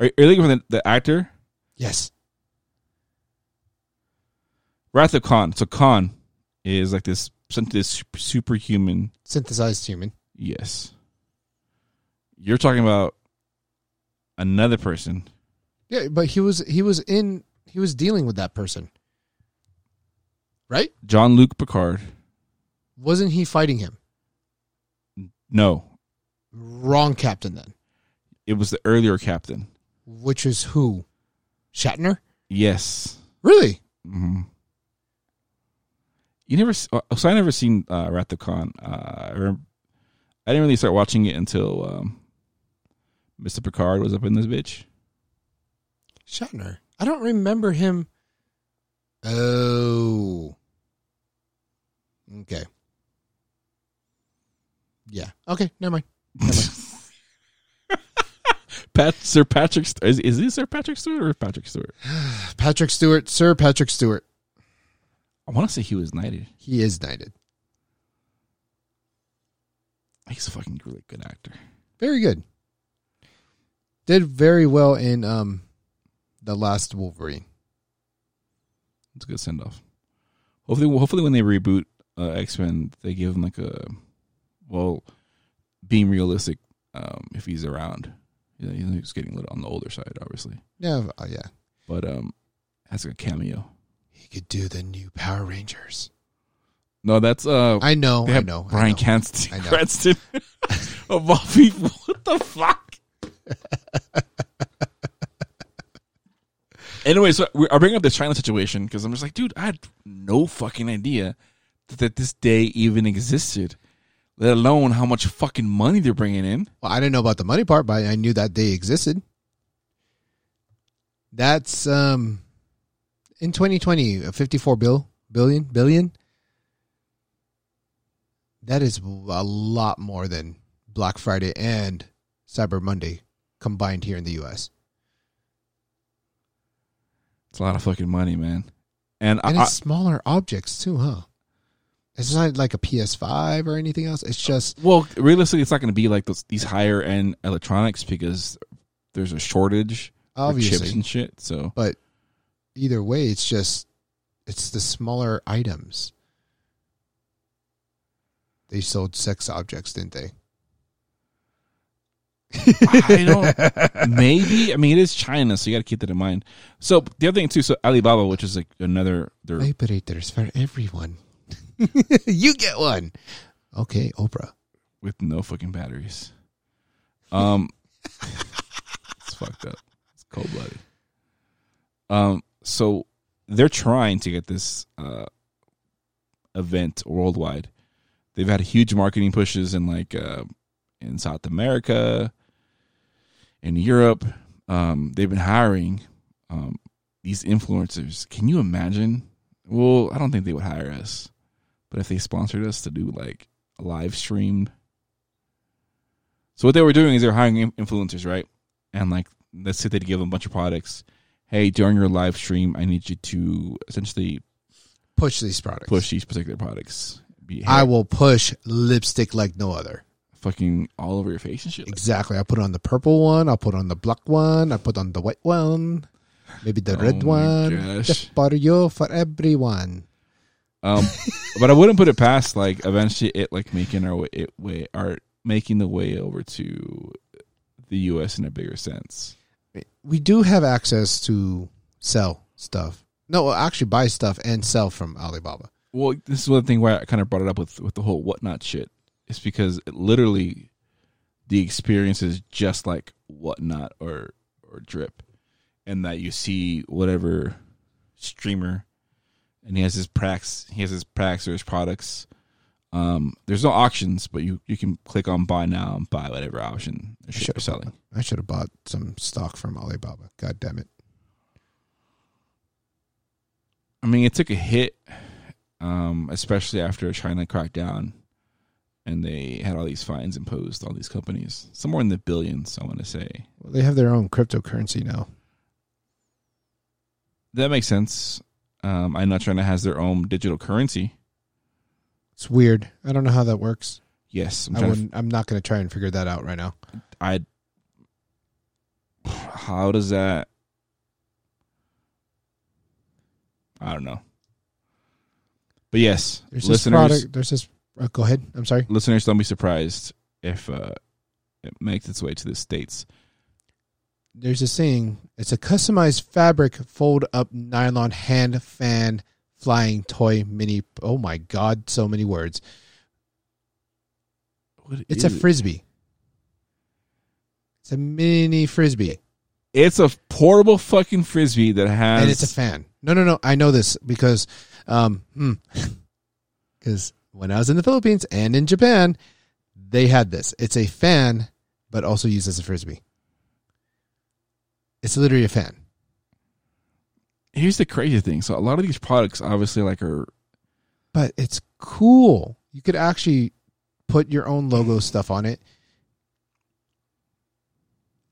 Are, are you looking for the, the actor? Yes. Wrath of Khan. So Khan is like this this superhuman. Synthesized human. Yes. You're talking about another person. Yeah, but he was he was in he was dealing with that person. Right? Jean-Luc Picard. Wasn't he fighting him? No, Wrong captain then. it was the earlier captain. Which is who? Shatner? Yes. Really? hmm You never. uh, So I never seen uh, Wrath of Khan. Uh, I remember, I didn't really start watching it until um, Mr. Picard was up in this bitch. Shatner. I don't remember him. Oh. Okay. Yeah. Okay. Never mind. Never mind. (laughs) Pat, Sir Patrick. Is, is he Sir Patrick Stewart or Patrick Stewart? (sighs) Patrick Stewart, Sir Patrick Stewart. I want to say he was knighted. He is knighted. He's a fucking really good actor. Very good. Did very well in um the last Wolverine. It's a good send off. Hopefully, hopefully when they reboot uh, X Men, they give him like a well, being realistic. Um, if he's around, you know, he's getting a little on the older side, obviously, Yeah, uh, yeah. but um, has a cameo. He could do the new Power Rangers. No, that's uh, I know, I know. I Brian know. Cranston. I know. Cranston (laughs) of all people. (laughs) What the fuck? (laughs) anyway, so we- I bring up this China situation because I'm just like, dude, I had no fucking idea that, that this day even existed, let alone how much fucking money they're bringing in. Well, I didn't know about the money part, but I knew that they existed. That's um in 2020, a 54 bill billion billion. That is a lot more than Black Friday and Cyber Monday combined here in the US. It's a lot of fucking money, man. And, And I, it's smaller objects too, huh? It's not like a PS5 or anything else. It's just Well, realistically, it's not going to be like those, these higher end electronics because there's a shortage of chips obviously, and shit. So but either way, it's just it's the smaller items. They sold sex objects, didn't they? I don't. maybe I mean it is China, so you got to keep that in mind. So the other thing too, so Alibaba, which is like another, their Vibrators for everyone. (laughs) you get one. Okay, Oprah. with no fucking batteries. Um, (laughs) it's fucked up. It's cold blooded. Um, so they're trying to get this uh event worldwide. They've had huge marketing pushes in like uh in South America, in Europe. Um, they've been hiring um these influencers. Can you imagine? Well, I don't think they would hire us, but if they sponsored us to do like a live stream so what they were doing is they're hiring influencers, right? And like, let's say they give them a bunch of products. Hey, during your live stream, I need you to essentially Push these products. push these particular products. Be I will push lipstick like no other. fucking all over your face and shit. Like, Exactly. I put on the purple one. I'll put on the black one. I put on the white one. Maybe the Oh red one. gosh. Just for you, for everyone. um, (laughs) but I wouldn't put it past like eventually it like making our way, it way or making the way over to the U.S. in a bigger sense. We do have access to sell stuff. No, actually buy stuff and sell from Alibaba. Well, this is one thing where I kind of brought it up with with the whole whatnot shit. It's because it literally the experience is just like whatnot or or drip, and that you see whatever streamer, and he has his prax, he has his prax or his products. Um, there's no auctions, but you you can click on buy now and buy whatever option Sure. you're selling. I should have bought some stock from Alibaba. God damn it. I mean, it took a hit, um, especially after China cracked down and they had all these fines imposed on these companies, somewhere in the billions, I want to say. Well, they have their own cryptocurrency now. That makes sense. Um, I know China has their own digital currency. It's weird. I don't know how that works. Yes, I'm I wouldn't, f- I'm not going to try and figure that out right now. I. How does that? I don't know. But yes, There's this product. There's this. Uh, go ahead. I'm sorry. listeners, don't be surprised if uh, it makes its way to the states. There's a saying. It's a customized fabric fold up nylon hand fan flying toy mini. Oh my god, so many words. It's a frisbee. It's a mini frisbee, It's a portable fucking frisbee that has. and it's a fan. No, no, no. I know this because, um, (laughs) because when I was in the Philippines and in Japan, they had this. It's a fan, but also used as a frisbee. It's literally a fan. Here's the crazy thing. So a lot of these products, obviously, like are but it's cool. You could actually put your own logo (clears throat) stuff on it,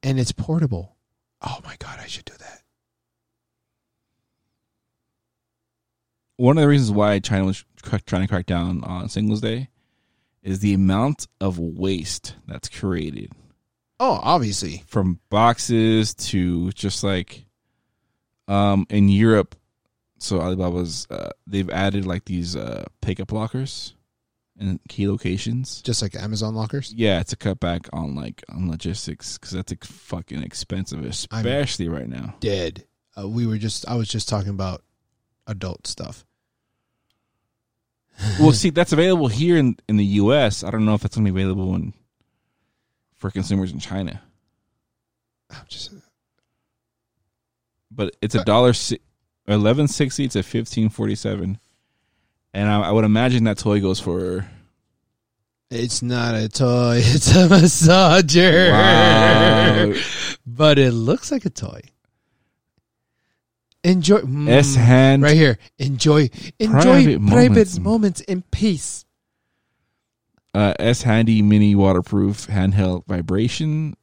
and it's portable. Oh my god, I should do that. one of the reasons why China was trying to crack down on Singles Day is the amount of waste that's created Oh, obviously, from boxes to just like um in Europe. So Alibaba's uh, they've added like these uh pickup lockers in key locations. just like Amazon lockers. Yeah, it's a cutback on like on logistics because that's like, fucking expensive, especially right now. Dead. Uh, we were just. I was just talking about adult stuff. well, (laughs) see, that's available here in in the U.S. I don't know if that's going to be available in for consumers in China, I'm just. But it's a dollar eleven sixty to fifteen forty seven, and I, I would imagine that toy goes for It's not a toy. (laughs) It's a massager. wow, But it looks like a toy. Enjoy. Mm, S hand right here. Enjoy. Enjoy Private private, moments. moments. in peace. uh, S handy mini waterproof handheld vibration.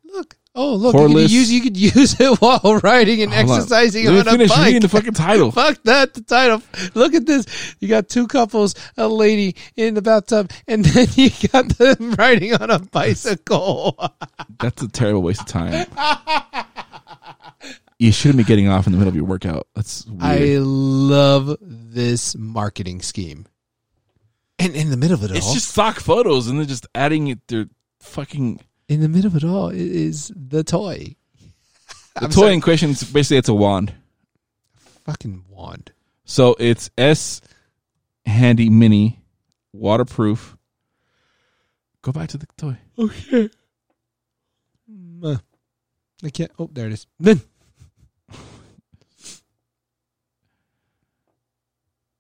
Oh, look, you could, use, you could (laughs) use it while riding and Hold exercising me on a finish bike. reading the fucking title. (laughs) Fuck that, the title. Look at this. You got two couples, a lady in the bathtub, and (laughs) then you got them riding on a bicycle. That's a terrible waste of time. you shouldn't be getting off in the middle of your workout. That's weird. I love this marketing scheme. And in the middle of it it's all, it's just stock photos and they're just adding it. They're fucking. In the middle of it all is the toy. (laughs) The I'm toy sorry. in question is basically it's a wand. Fucking wand. So it's S Handy Mini, waterproof. Go back to the toy. Okay. Mm, uh, I can't. Oh, there it is. Then (laughs)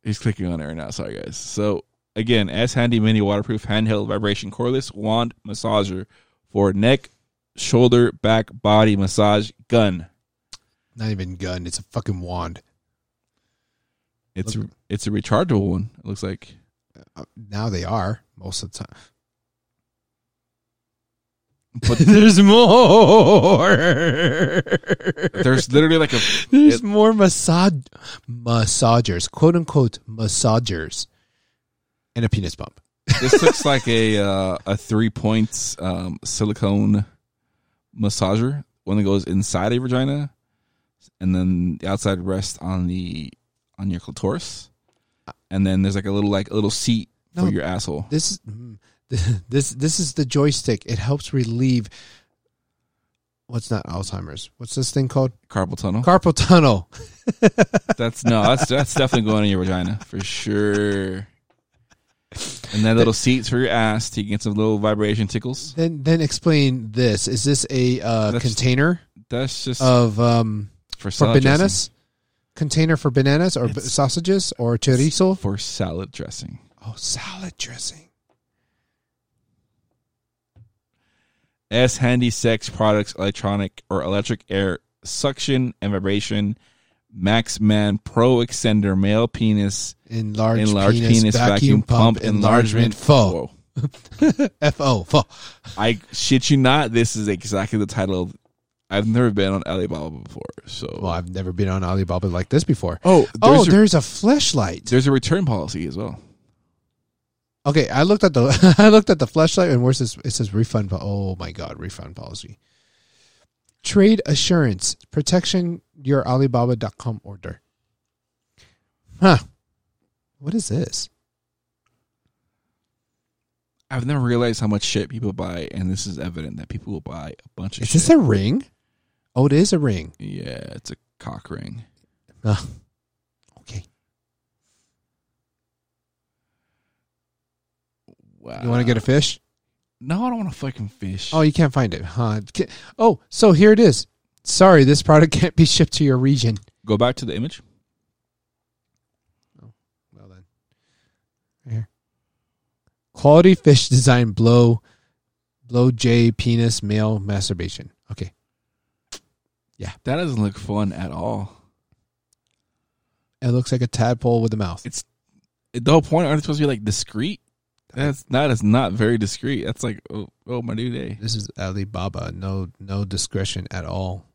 He's clicking on it right now. Sorry, guys. So again, S Handy Mini waterproof handheld vibration cordless wand massager for neck, shoulder, back, body massage gun. not even gun. It's a fucking wand. It's Look. it's a rechargeable one. It looks like. Uh, now they are most of the time. But (laughs) There's more. there's literally like a (laughs) There's it- more massage massagers, quote unquote massagers, and a penis pump. This looks like a uh, a three points um, silicone massager. One that goes inside a vagina, and then the outside rests on the on your clitoris, and then there's like a little like a little seat No. for your asshole. This is mm, (laughs) this this is the joystick. It helps relieve. What's not Alzheimer's? What's this thing called? Carpal tunnel. Carpal tunnel. (laughs) that's no, that's that's definitely going in your vagina for sure. And then little seats for your ass to get some little vibration tickles. Then then explain this. Is this a uh, That's- container That's just of um for for salad bananas? Container for bananas or b- It's- sausages or dressing. chorizo? for salad dressing. Oh, salad dressing. S Handy Sex Products Electronic or Electric Air Suction and Vibration Max Man Pro Extender Male Penis Enlarged, Enlarged penis, Penis, vacuum, pump, enlargement fo. Whoa. (laughs) F-O. Fo. I shit you not, this is exactly the title I've never been on Alibaba before. So Well, I've never been on Alibaba like this before. Oh, oh, there's a, there's a fleshlight. there's a return policy as well. Okay, I looked at the (laughs) I looked at the flashlight and where's this? It says refund. po- Oh my god, refund policy. Trade assurance protection your Alibaba.com order. Huh? What is this? I've never realized how much shit people buy, and this is evident that people will buy a bunch of Is shit. this a ring? Oh, it is a ring. yeah, it's a cock ring. Ah, okay. Wow. You want to get a fish? No, I don't want to fucking fish. Oh, you can't find it, huh? Oh, so here it is. Sorry, this product (laughs) can't be shipped to your region. Go back to the image. Oh, well then, here. Quality fish design blow, blow J penis male masturbation. Okay, Yeah. That doesn't look fun at all. it looks like a tadpole with a mouth. It's the whole point aren't they supposed to be like discreet? That's that is not very discreet. That's like oh, oh my new day. This is Alibaba. No, no discretion at all.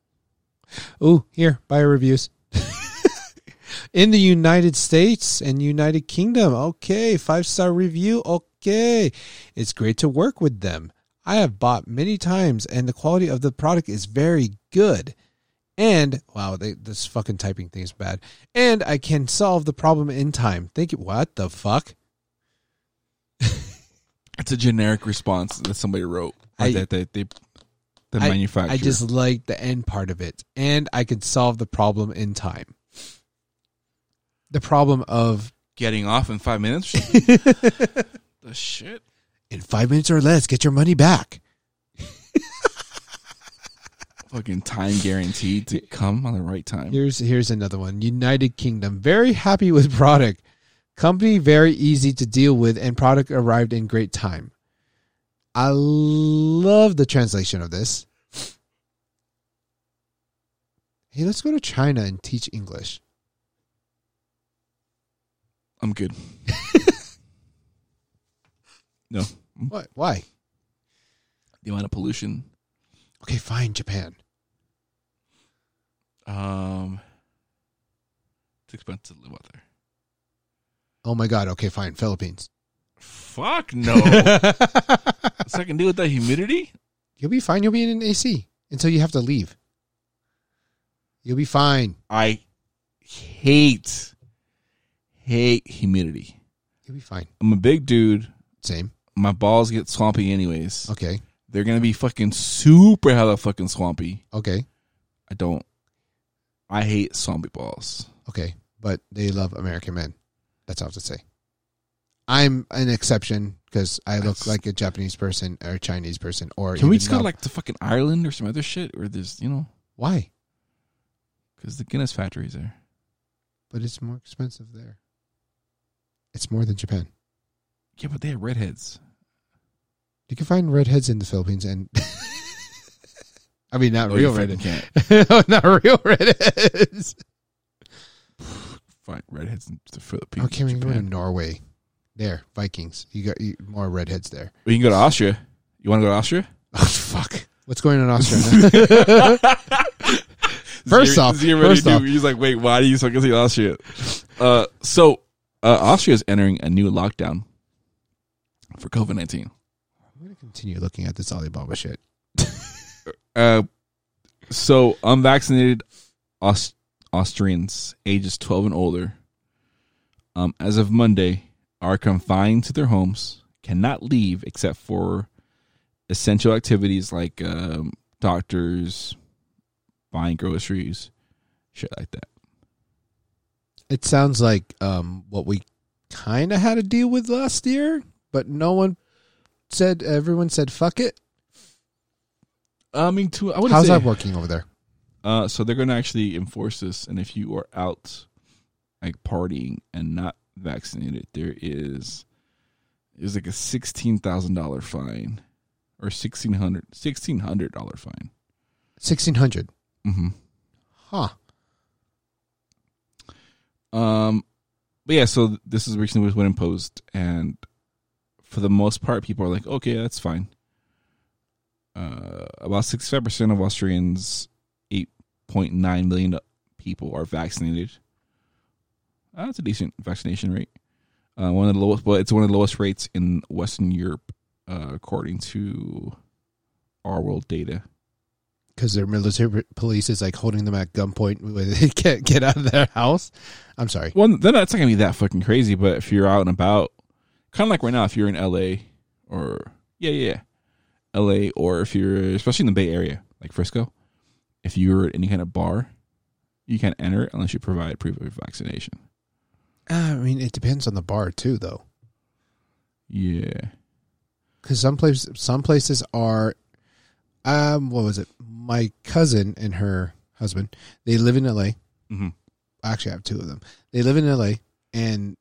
Oh, here buyer reviews. (laughs) In the United States and United Kingdom, okay, five star review, okay. It's great to work with them. I have bought many times, and the quality of the product is very good. And wow, they, this fucking typing thing is bad. And I can solve the problem in time. Thank you. What the fuck? It's a generic response that somebody wrote. I- that they, they the I- manufacturer. I just like the end part of it, and I could solve the problem in time. The problem of getting off in five minutes. (laughs) the shit. in five minutes or less, get your money back. (laughs) Fucking time guaranteed to come on the right time. Here's here's another one. United Kingdom, very happy with product. Company very easy to deal with, and product arrived in great time. I love the translation of this. Hey, let's go to China and teach English. I'm good. (laughs) no, What? Why? the amount of pollution Okay, fine, Japan. Um, it's expensive to live out there. Oh my god. Okay, fine, Philippines. Fuck no. (laughs) What's I can do with that humidity? You'll be fine. You'll be in an AC until you have to leave. You'll be fine. I hate hate humidity. You'll be fine. I'm a big dude. Same. My balls get swampy anyways. Okay. They're gonna be fucking super hella fucking swampy. Okay. I don't. I hate swampy balls. Okay. But they love American men. That's all I have to say. I'm an exception because I look That's- like a Japanese person or a Chinese person. Or Can we even just go though- like to fucking Ireland or some other shit where there's you know why? because the Guinness factory's there. But it's more expensive there. It's more than Japan. Yeah, but they have redheads. You can find redheads in the Philippines, and (laughs) I mean not real redheads, can't (laughs) not real (laughs) redheads. Find redheads in the Philippines. Okay, we can go to Japan. Norway. There, Vikings. You got you, more redheads there. We can go to Austria. You want to go to Austria? (laughs) Oh fuck! What's going on in Austria? (laughs) First off- zero first off- he's like, wait, why do you fucking say Austria? Uh, so uh, Austria is entering a new lockdown for COVID nineteen. I'm going to continue looking at this Alibaba shit. (laughs) Uh, so unvaccinated Aust- Austrians ages 12 and older, um, as of Monday, are confined to their homes, cannot leave except for essential activities like um, doctors, buying groceries, shit like that. It sounds like um, what we kind of had to deal with last year, but no one said. Everyone said fuck it. I mean, to I would How's say, that working over there? Uh, so they're going to actually enforce this, and if you are out, like partying and not vaccinated, there is there's like a sixteen thousand dollar fine or sixteen hundred sixteen hundred dollar fine. Sixteen hundred. Mm-hmm. Huh. Um, but yeah, so this is recently was what imposed, and for the most part, people are like, okay, that's fine. Uh, about sixty-five percent of Austrians, eight point nine million people are vaccinated. That's a decent vaccination rate. Uh, one of the lowest, but it's one of the lowest rates in Western Europe, uh, according to our world data. Because their military police is like holding them at gunpoint when they (laughs) can't get out of their house. I'm sorry. Well, then that's not gonna be that fucking crazy. But if you're out and about, kind of like right now, if you're in L.A. or yeah, yeah, L.A. or if you're especially in the Bay Area, like Frisco, if you're at any kind of bar, you can't enter it unless you provide proof of vaccination. Uh, I mean, it depends on the bar too, though. Yeah, Because some places, some places are. Um, what was it? My cousin and her husband, they live in L.A. mm-hmm. Actually, I have two of them. They live in L.A. and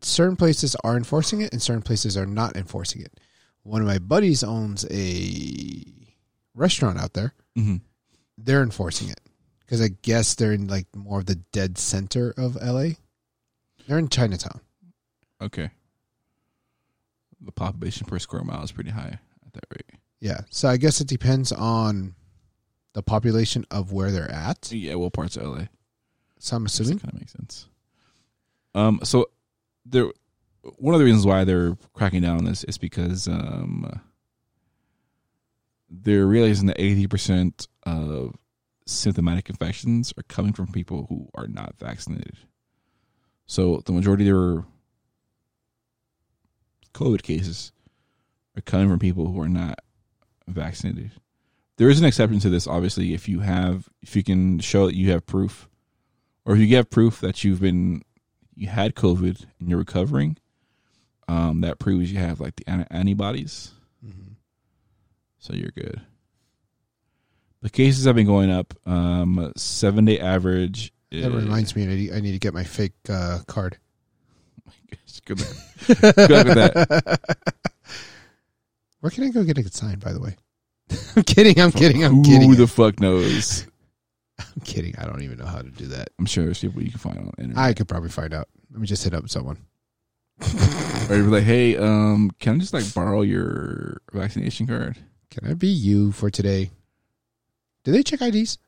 certain places are enforcing it, and certain places are not enforcing it. One of my buddies owns a restaurant out there. Mm-hmm. They're enforcing it because I guess they're in like more of the dead center of L.A. They're in Chinatown. okay. The population per square mile is pretty high at that rate. Yeah, so I guess it depends on the population of where they're at. Yeah, well, parts of LA. So I'm That assuming. kind of makes sense. Um, so there, one of the reasons why they're cracking down on this is because um, they're realizing that eighty percent of symptomatic infections are coming from people who are not vaccinated. So the majority of their COVID cases are coming from people who are not vaccinated. There is an exception to this, obviously, if you have if you can show that you have proof or if you have proof that you've been you had COVID and you're recovering, um, that proves you have like the an- antibodies, Mhm. so you're good. The cases have been going up. Um, seven day average. That reminds me, I need, I need to get my fake uh, card. Good luck. Good luck with that. (laughs) Where can I go get it signed? By the way, (laughs) I'm kidding. I'm kidding. I'm Who kidding. Who the fuck knows? (laughs) I'm kidding. I don't even know how to do that. I'm sure there's people you can find on the internet. I could probably find out. Let me just hit up someone. or you'd be like, hey, um, can I just like borrow your vaccination card? Can I be you for today? Do they check IDs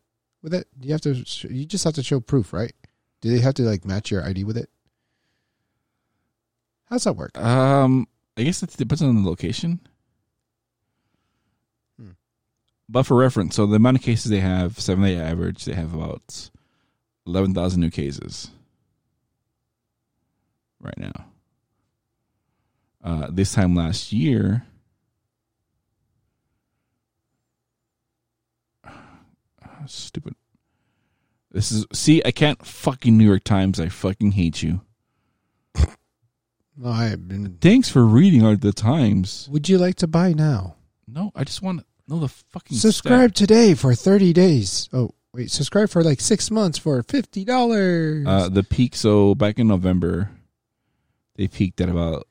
with it? Do you have to? You just have to show proof, right? Do they have to like match your ID with it? How's that work? Um, I guess it depends on the location. Hmm. But for reference, so the amount of cases they have, seven day average, they have about eleven thousand new cases right now. Uh, this time last year, stupid. This is see, I can't fucking New York Times. I fucking hate you. No, I have been. Thanks for reading our the Times. Would you like to buy now? No, I just want to know the fucking Subscribe today for thirty days. Oh wait, subscribe for like six months for fifty dollars. Uh, the peak. So back in November, they peaked at about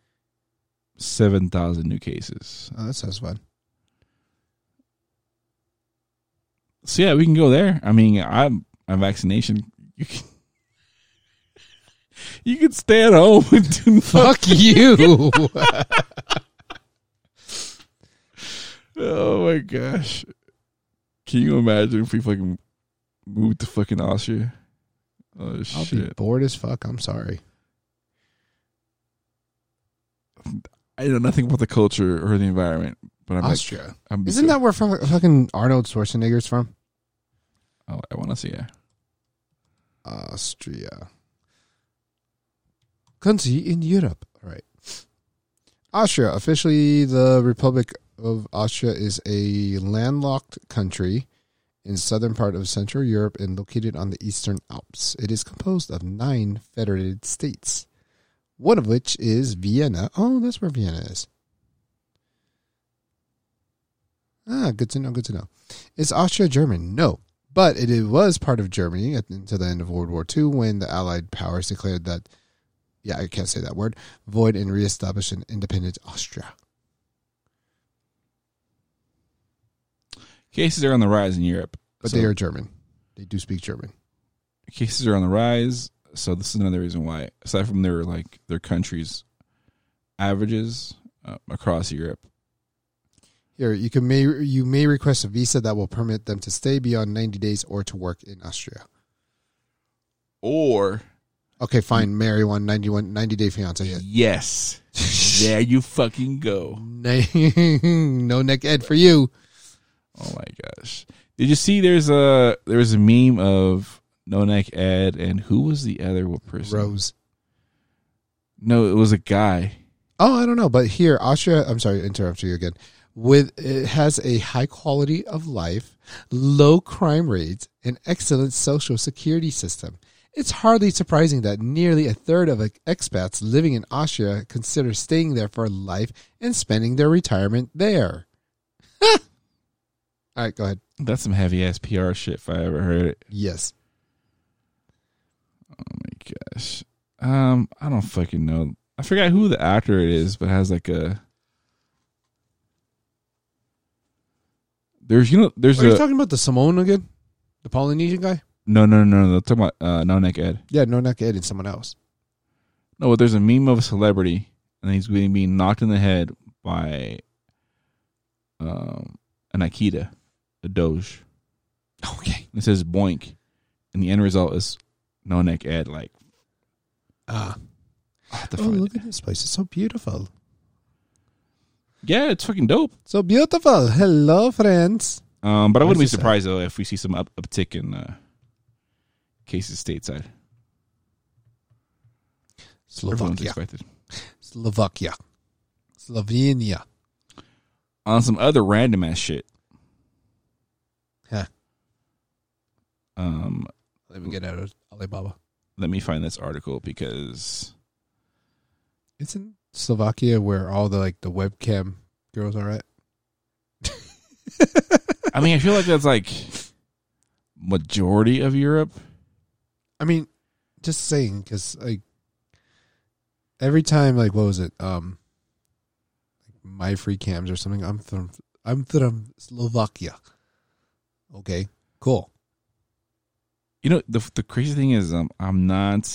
seven thousand new cases. oh, that sounds fun. So yeah, we can go there. I mean, I'm on vaccination. You can, (laughs) you can stay at home and do Fuck you. (laughs) (laughs) Oh my gosh! Can you imagine if we fucking moved to fucking Austria? Oh I'll be shit! bored as fuck. I'm sorry. I know nothing about the culture or the environment, but I'm Austria. like, I'm Isn't that where fu- fucking Arnold Schwarzenegger's from? Oh, I want to see it. Austria. Country in Europe. All right. Austria, officially the Republic of Austria, is a landlocked country in southern part of Central Europe and located on the Eastern Alps. It is composed of nine federated states, one of which is Vienna. Oh, that's where Vienna is. Ah, good to know. Good to know. Is Austria German? No, but it, it was part of Germany at, until the end of World War II when the Allied powers declared that, yeah, I can't say that word, void and reestablished an independent Austria. Cases are on the rise in Europe, But So they are German. They do speak German. cases are on the rise. So this is another reason why, aside from their like their countries' averages uh, across Europe, Here, you can may you may request a visa that will permit them to stay beyond 90 days or to work in Austria. or Okay, fine. Marry one 91 90 day fiance. Yes, (laughs) there you fucking go. (laughs) no neck ed for you. Oh my gosh! Did you see? There's a there's a meme of No Neck Ed and who was the other person? Rose. No, it was a guy. Oh, I don't know, but here Austria. I'm sorry, to interrupt you again. With it has a high quality of life, low crime rates, and excellent social security system. It's hardly surprising that nearly a third of expats living in Austria consider staying there for life and spending their retirement there. (laughs) All right, go ahead. That's some heavy ass PR shit if I ever heard it. Yes. Oh my gosh. Um, I don't fucking know. I forgot who the actor it is, but has like a. There's you know there's Are you talking about the Samoan again? The Polynesian guy? no no no no. I'm talking about uh, no neck Ed. Yeah, no, not Ed, it's someone else. No, but there's a meme of a celebrity and he's being being knocked in the head by um an Akita, a Doge. Okay. It says boink, and the end result is no neck Ed. Like, Ah. Have to Oh, find look at this place. It's so beautiful. Yeah, it's fucking dope. So beautiful. Hello, friends. Um, but I wouldn't be is this at? surprised though if we see some up, uptick in uh, cases stateside. Everyone's Slovakia. expected. Slovakia. Slovenia. On some other random ass shit. Huh. Um, Let me get out of Alibaba. let me find this article because Isn't Slovakia where all the like the webcam girls are at? (laughs) I mean I feel like that's like majority of Europe. I mean, just saying because like every time, like what was it? Um, my free cams or something. I'm from I'm from Slovakia. Okay, cool. You know the the crazy thing is um, I'm not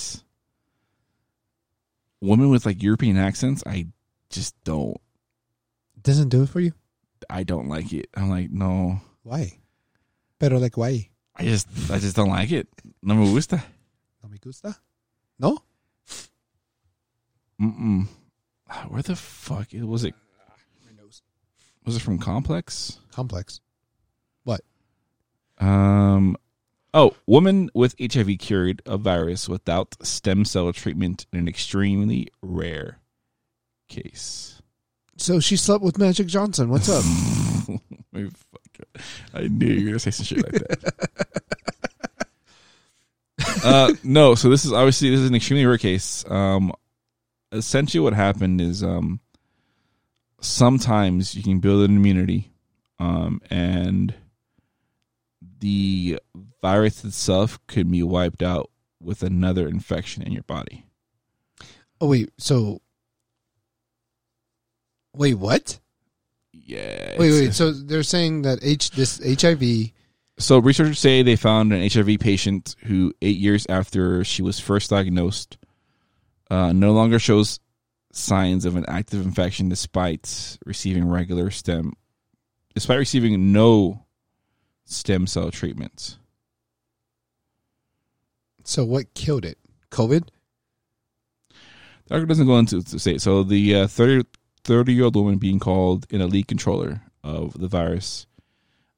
women with like European accents. I just don't. Doesn't do it for you. I don't like it. I'm like no. Why? Pero like why? I just I just don't like it. No me gusta. No me gusta. No. Mm-mm. Where the fuck was it? My nose. Was it from Complex? Complex. What? Um. Oh, woman with HIV cured a virus without stem cell treatment in an extremely rare case. So she slept with Magic Johnson. What's up? (laughs) I knew you were gonna say some shit like that. (laughs) uh, no, so this is obviously this is an extremely rare case. Um, essentially, what happened is um, sometimes you can build an immunity, um, and the virus itself could be wiped out with another infection in your body. oh wait. So. Wait. What? Yeah. Wait. Wait. So they're saying that H this HIV. So researchers say they found an HIV patient who, eight years after she was first diagnosed, uh, no longer shows signs of an active infection despite receiving regular stem, despite receiving no stem cell treatments. So what killed it? COVID. The article doesn't go into to say. So the uh, 30, 30 year old woman being called an elite controller of the virus,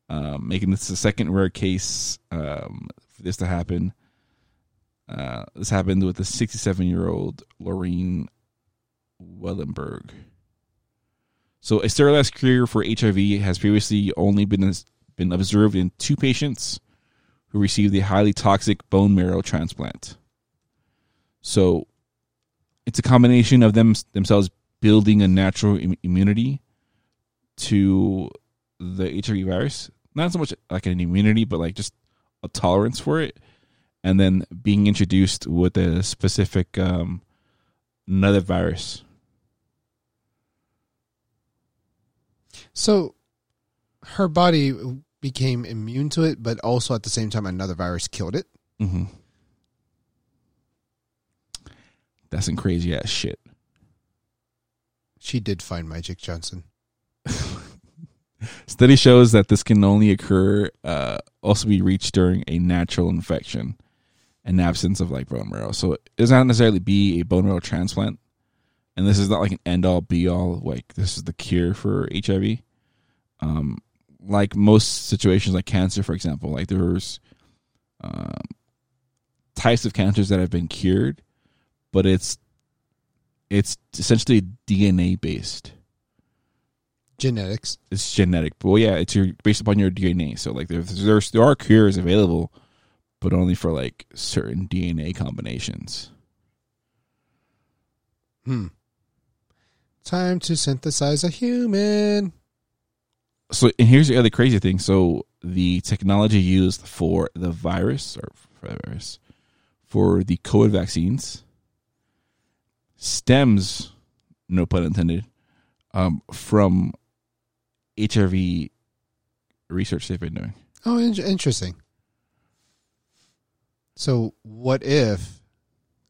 um, making this the second rare case um, for this to happen. Uh, this happened with the 67 year old Loreen Willenberg. So a sterilized cure for HIV has previously only been been observed in two patients who received a highly toxic bone marrow transplant. So it's a combination of them themselves building a natural Im- immunity to the HIV virus. Not so much like an immunity, but like just a tolerance for it, and then being introduced with a specific um, another virus. So her body became immune to it, but also at the same time another virus killed it. Mm-hmm. That's some crazy ass shit. She did find Magic Johnson. (laughs) Study shows that this can only occur, uh, also be reached during a natural infection and absence of like bone marrow. So it does not necessarily be a bone marrow transplant. And this is not like an end all be all, like this is the cure for HIV. Um, like most situations like cancer, for example, like there's um, types of cancers that have been cured, but it's it's essentially DNA based Genetics. it's genetic. Well, yeah, it's your based upon your DNA. So like there's there's there are cures available, but only for like certain DNA combinations. Hmm. Time to synthesize a human. So and here's the other crazy thing. So the technology used for the virus or for the virus for the COVID vaccines stems, no pun intended, um, from HRV research they've been doing. Oh, in- interesting. So, what if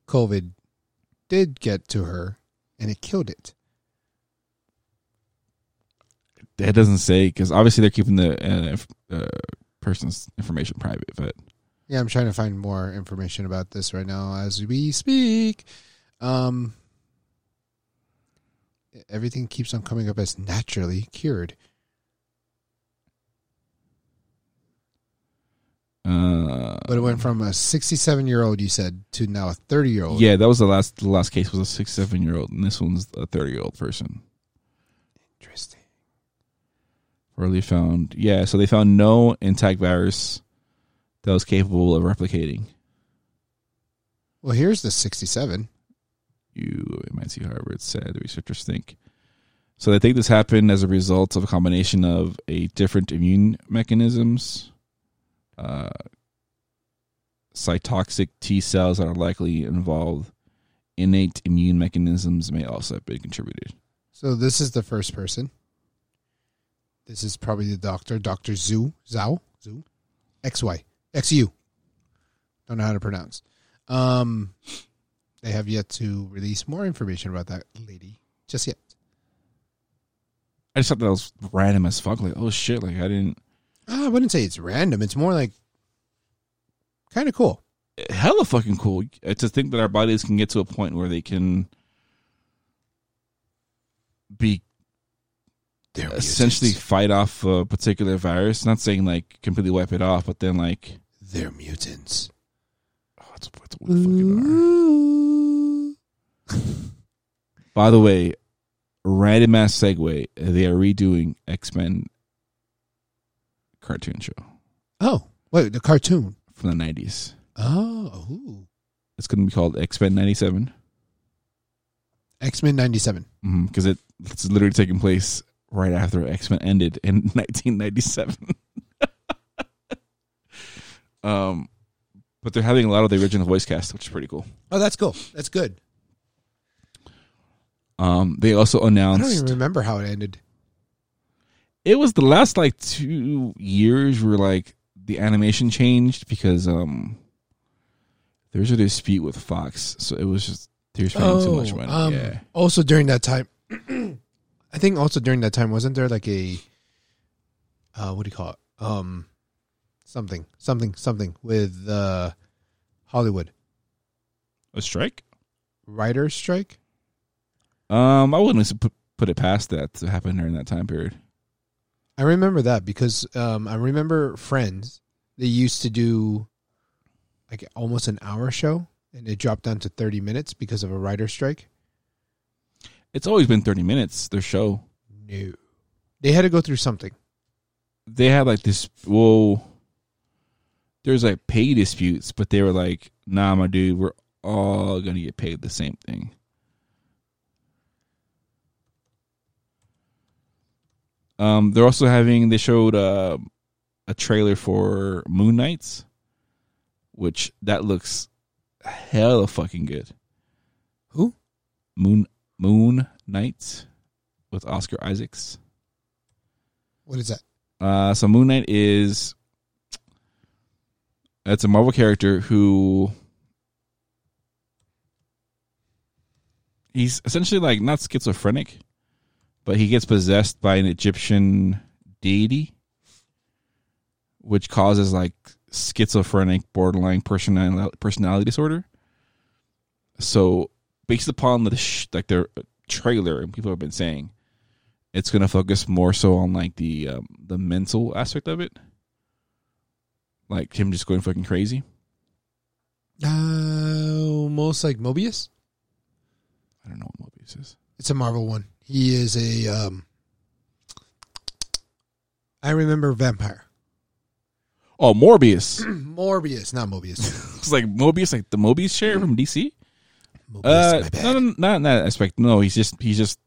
COVID did get to her and it killed it? That doesn't say because obviously they're keeping the uh, uh, person's information private. But Yeah, I'm trying to find more information about this right now as we speak. Um, everything keeps on coming up as naturally cured. uh, But it went from a 67 year old, you said, to now a 30 year old. yeah, that was the last. The last case was a six-seven year old, and this one's a thirty-year-old person. Interesting. Early found, yeah. So they found no intact virus that was capable of replicating. Well, here's the 67. You MIT Harvard said the researchers think. So they think this happened as a result of a combination of a different immune mechanisms, uh, cytotoxic T cells that are likely involved. Innate immune mechanisms may also have been contributed. So this is the first person. This is probably the doctor, Dr. Zhu, Zhao, Zhu, XY, XU. Don't know how to pronounce. Um, they have yet to release more information about that lady just yet. I just thought that was random as fuck. Like, oh shit! Like I didn't. I wouldn't say it's random. It's more like kind of cool. hella fucking cool uh, to think that our bodies can get to a point where they can be essentially mutants. fight off a particular virus. Not saying like completely wipe it off, but then like they're mutants. oh, that's, that's what we fucking are. (laughs) By the way, random ass segue. They are redoing X Men cartoon show Oh, wait, the cartoon. from the nineties. Oh, ooh. It's going to be called X Men ninety seven X Men '97. because mm-hmm, it, it's literally taking place right after X Men ended in (laughs) nineteen ninety seven. (laughs) um, but they're having a lot of the original voice cast, which is pretty cool. Oh, that's cool. That's good. Um, they also announced. I don't even remember how it ended. it was the last like two years where like the animation changed because um there's a dispute with Fox, so it was just they were spending too much money. um, yeah, Also during that time, (clears throat) I think also during that time wasn't there like a, uh, what do you call it? Um, something, something, something with uh, Hollywood a strike. writers strike. Um, I wouldn't put put it past that to happen during that time period. I remember that because um, I remember Friends. They used to do like almost an hour show, and it dropped down to thirty minutes because of a writer strike. It's always been thirty minutes. Their show. No, they had to go through something. They had like this. Well, there's like pay disputes, but they were like, "Nah, my dude, we're all gonna get paid the same thing." Um, they're also having. They showed uh, a trailer for Moon Knights, which that looks hella fucking good. Who? Moon Moon Knight with Oscar Isaacs. What is that? Uh, so Moon Knight is it's a Marvel character who he's essentially like not schizophrenic, but he gets possessed by an Egyptian deity, which causes like schizophrenic, borderline personality personality disorder. So, based upon the sh- like their trailer and people have been saying, it's going to focus more so on like the um, the mental aspect of it, like him just going fucking crazy. Uh, most like Mobius. I don't know what Mobius is. It's a Marvel one. He is a um I remember vampire. Oh, Morbius. (clears throat) Morbius, not Mobius. (laughs) it's like Mobius, like the Mobius chair from DC. Mobius, Uh, no, no, not in that aspect. No, he's just he's just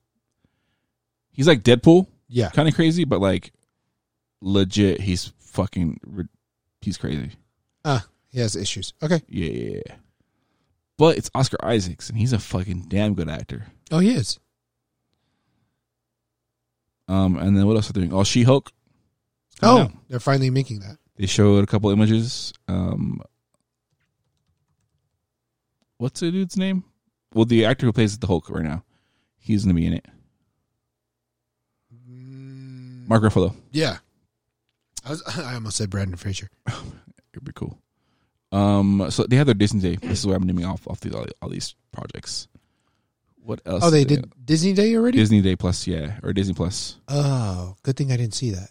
he's like Deadpool, Yeah. kind of crazy, but like legit, he's fucking he's crazy. Ah, he has issues. Okay. Yeah, yeah, yeah. But it's Oscar Isaacs, and he's a fucking damn good actor. Oh, he is. Um, and then what else are they doing? Oh, She Hulk. Oh, they're finally making that. They showed a couple images. Um, what's the dude's name? Well, the actor who plays the Hulk right now, he's gonna be in it. Mark Ruffalo. Yeah. I was (laughs) I almost said Brendan Fraser. (laughs) It'd be cool. Um, so they have their Disney Day. This is where I'm naming off off these all, all these projects. What else? Oh, they did Disney Day already? Disney Day Plus, yeah, or Disney Plus. Oh, good thing I didn't see that.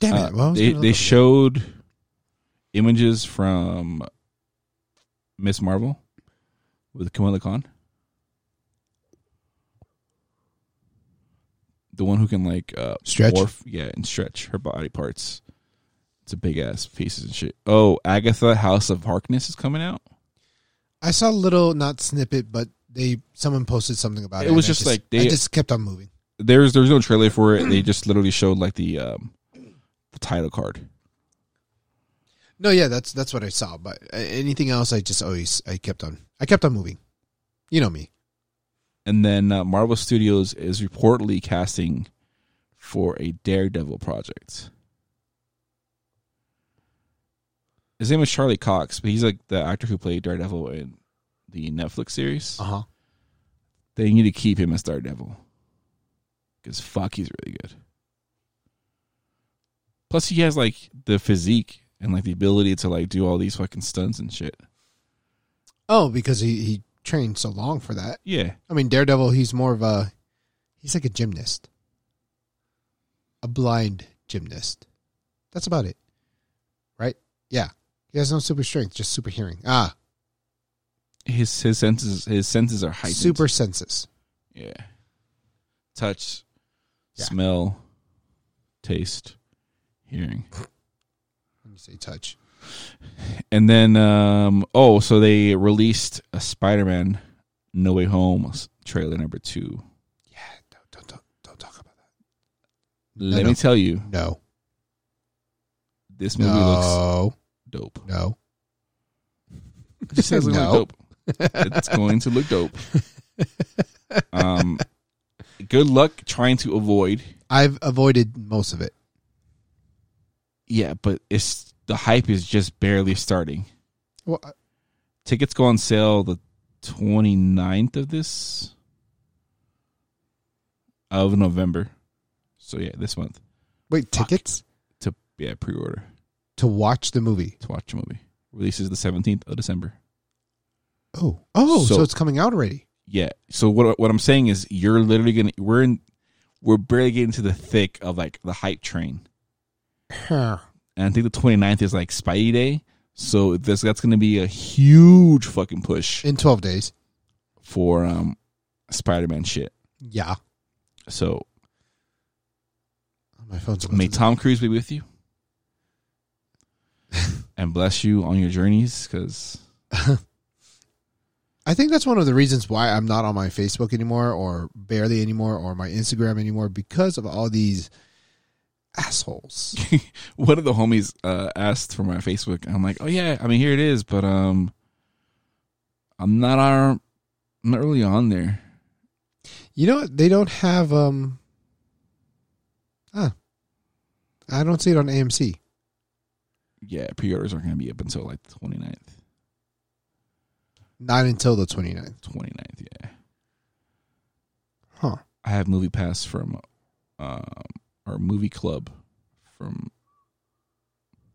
Damn Uh, it. Well, they they showed images from Miss Marvel with Kamala Khan, the one who can like uh, Stretch? morph, yeah, and stretch her body parts. It's a big ass pieces and shit. Oh, Agatha House of Harkness is coming out. I saw a little not snippet, but they someone posted something about it. It was I just like they- I just kept on moving. There's there's no trailer for it. They just literally showed like the um, the title card. No, yeah, that's that's what I saw. But uh, anything else, I just always I kept on I kept on moving. You know me. And then uh, Marvel Studios is reportedly casting for a Daredevil project. His name is Charlie Cox, but he's like the actor who played Daredevil in the Netflix series. Uh huh. They need to keep him as Daredevil because fuck, he's really good. Plus, he has like the physique and like the ability to like do all these fucking stunts and shit. Oh, because he he trained so long for that. Yeah, I mean, Daredevil. He's more of a he's like a gymnast, a blind gymnast. That's about it, right? Yeah, he has no super strength, just super hearing. Ah, his his senses his senses are heightened. super senses. Yeah. Touch, Yeah. smell, taste, hearing. Say touch, And then um oh, so they released a Spider-Man No Way Home trailer number 2. yeah, don't don't don't, don't talk about that. Let no. me tell you, No, this movie looks no, dope. no. It just says it's No. dope. It's going to look dope. Um good luck trying to avoid. I've avoided most of it. Yeah, but it's the hype is just barely starting. Well, uh, Tickets go on sale the 29th of this of November. So yeah, this month wait, Fuck. tickets to yeah pre-order to watch the movie. to watch the movie. Releases the 17th of December. Oh, oh, so, So- it's coming out already. Yeah. So what what I'm saying is you're literally going to we're in we're barely getting to the thick of like the hype train. Huh. And I think the 29th is like Spidey Day. So this that's going to be a huge fucking push In twelve days. for um Spider-Man shit. Yeah, So my phone's. May to- Tom Cruise be with you (laughs) and bless you on your journeys because I think that's one of the reasons why I'm not on my Facebook anymore, or barely anymore, or my Instagram anymore, because of all these assholes. (laughs) one of the homies uh, asked for my Facebook. I'm like, oh yeah, I mean here it is, but um, I'm not on, I'm not really on there. You know what? They don't have um. Ah, I don't see it on AMC. Yeah, pre-orders aren't going to be up until like the 29th. Not until the 29th. 29th, yeah. Huh. I have Movie Pass from um, our movie club from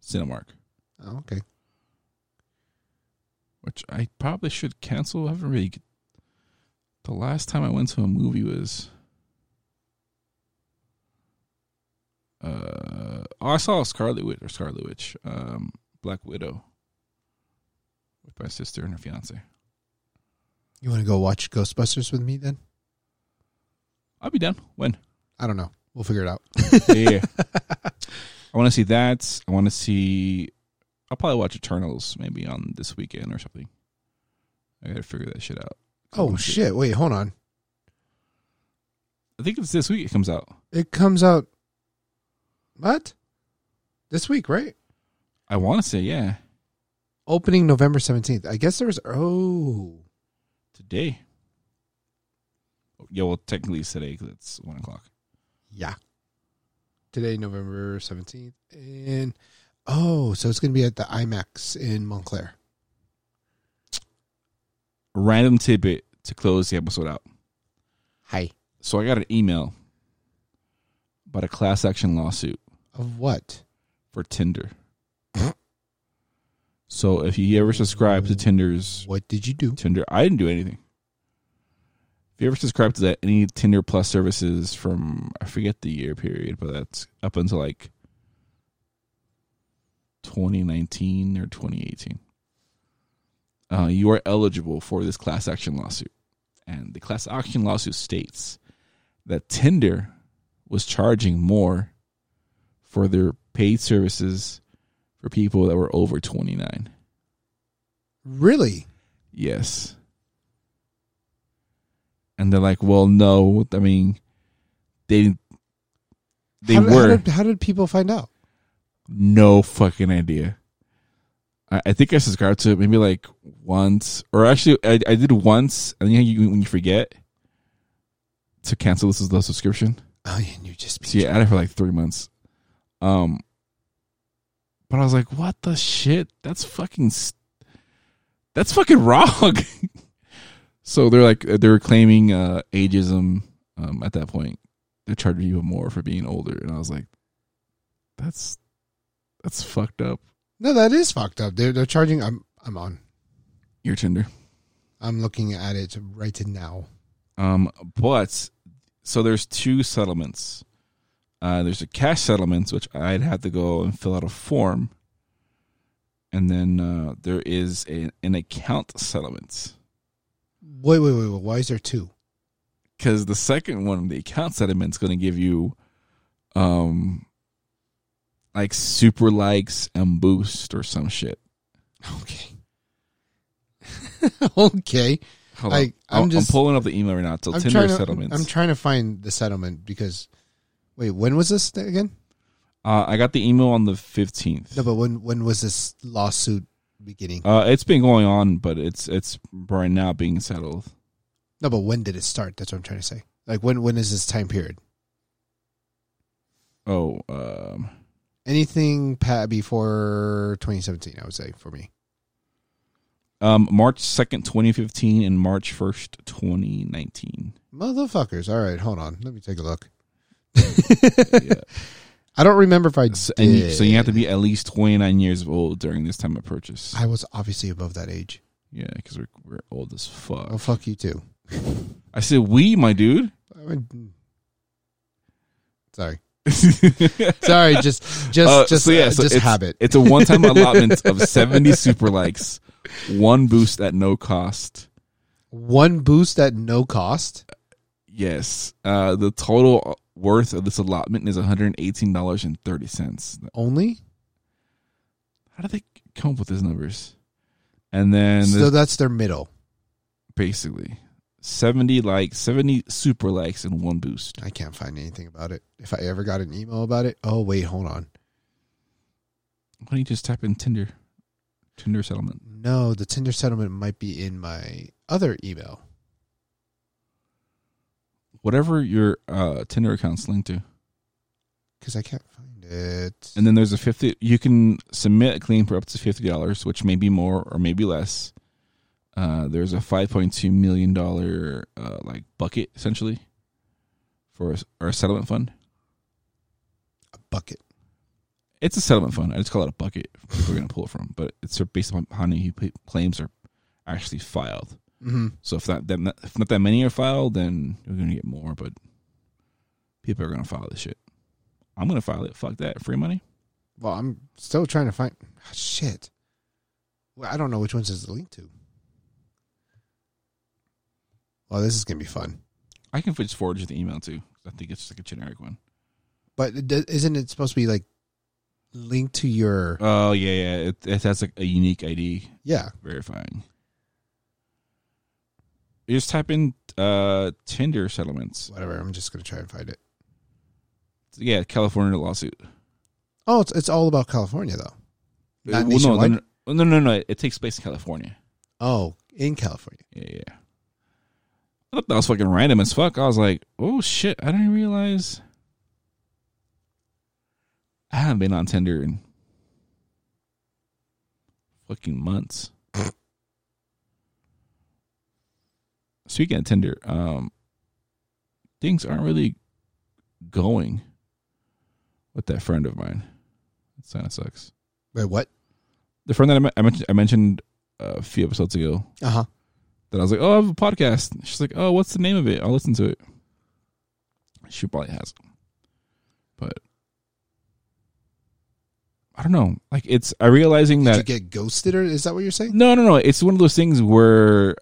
Cinemark, Oh, okay. which I probably should cancel. I haven't really. The last time I went to a movie was. Uh, oh, I saw Scarlet Witch or Scarlet Witch, um, Black Widow, with my sister and her fiance. You want to go watch Ghostbusters with me then? I'll be down when. I don't know. We'll figure it out. yeah. (laughs) I want to see that. I want to see. I'll probably watch Eternals maybe on this weekend or something. I gotta figure that shit out. Oh, oh see- shit! Wait, hold on. I think it's this week. It comes out. It comes out. What? This week, right? I want to say yeah Opening November seventeenth. I guess there was. Oh, today. Yeah, well, technically it's today because it's one o'clock. Yeah. Today, November seventeenth, and oh, so it's going to be at the IMAX in Montclair. Random tidbit to close the episode out. Hi. So I got an email about a class action lawsuit Of what? for Tinder. so if you ever subscribe to Tinder's What did you do? Tinder. I didn't do anything. If you ever subscribe to that any Tinder Plus services from I forget the year period, but that's up until like 2019 or 2018. Uh, you are eligible for this class action lawsuit, and the class action lawsuit states that Tinder was charging more for their paid services for people that were over 29. Really? Yes. And they're like, well, no. I mean, they they how, did- were How did, how did people find out? no fucking idea. I, I think I subscribed to it maybe like once, or actually, I, I did once, and you, know, you when you forget to cancel this is the subscription. Oh, yeah, and you just. So yeah, I had it for like three months. Um, but I was like, what the shit? That's fucking. s- That's fucking (laughs) wrong. So they're like they're claiming uh ageism. Um, at that point, They're charging even more for being older, and I was like, that's That's fucked up. No, that is fucked up. They're they're charging. I'm I'm on. Your Tinder. I'm looking at it right now. Um, but so there's two settlements. Uh, there's a cash settlements, which I'd have to go and fill out a form, and then uh, there is a, an account settlement. Wait, wait, wait, wait. Why is there two? Because the second one, the account settlement, is going to give you, um, like super likes and boost or some shit. Okay. (laughs) okay. Hold I- I'm, just- I'm pulling up the email right now. So I'm Tinder trying to. settlements. I'm trying to find the settlement because. Wait, when was this again? uh, I got the email on the 15th. No, but when when was this lawsuit beginning? Uh, it's been going on, but it's it's right now being settled. No, but when did it start? That's what I'm trying to say. Like when when is this time period? Oh, um, Anything Pat before 2017, I would say for me. um, March second, twenty fifteen, and March first, twenty nineteen. Motherfuckers. All right, hold on. Let me take a look. (laughs) Yeah. I don't remember if I So, and you, so you have to be at least twenty nine years old during this time of purchase. I was obviously above that age. Yeah, because we're we're old as fuck. Oh, fuck you too. I said we, my dude. I mean, sorry. (laughs) Sorry, just just Uh, just so yeah, uh, so just it's, habit. It's a one time (laughs) allotment of seventy super likes, one boost at no cost. One boost at no cost. Yes, uh, the total worth of this allotment is one hundred eighteen dollars and thirty cents. Only? How do they come up with these numbers? And then so that's their middle. basically seventy likes, seventy super likes, and one boost. I can't find anything about it. If I ever got an email about it, oh wait, hold on. Why don't you just type in Tinder, Tinder settlement? No, the Tinder settlement might be in my other email. Whatever your uh, Tinder account's linked to. Because I can't find it. And then there's a fifty. You can submit a claim for up to fifty dollars, which may be more or maybe less. Uh, there's a five point two million dollar uh, like bucket essentially for a, our settlement fund. a bucket. It's a settlement fund. I just call it a bucket. We're gonna pull it from, but it's based on how many claims are actually filed. Mm-hmm. So if not that if not that many are filed, then you're gonna get more. But people are gonna file this shit. I'm gonna file it. Fuck that. Free money. Well, I'm still trying to find. ah, shit. Well, I don't know which ones is the link to. Well, this is gonna be fun. I can just forward you the email too. I think it's like a generic one. But isn't it supposed to be like linked to your? Oh yeah, yeah. It, it has like a unique ID Yeah. verifying. You just type in uh, Tinder settlements. Whatever. I'm just gonna try and find it. Yeah, California lawsuit. Oh, it's it's all about California though. Not Uh, well, nationwide. no, no, no, no, no. It takes place in California. Oh, in California. Yeah, yeah. I thought that was fucking random as fuck. I was like, oh shit, I didn't realize. I haven't been on Tinder in fucking months. Speaking of Tinder, um, things aren't really going with that friend of mine. That kind of sucks. Wait, what? The friend that I, I mentioned, I mentioned uh, a few episodes ago Uh huh. that I was like, oh, I have a podcast. She's like, oh, what's the name of it? I'll listen to it. She probably has. But I don't know. Like it's I realizing Did that you get ghosted, or is that what you're saying? no, no, no. It's one of those things where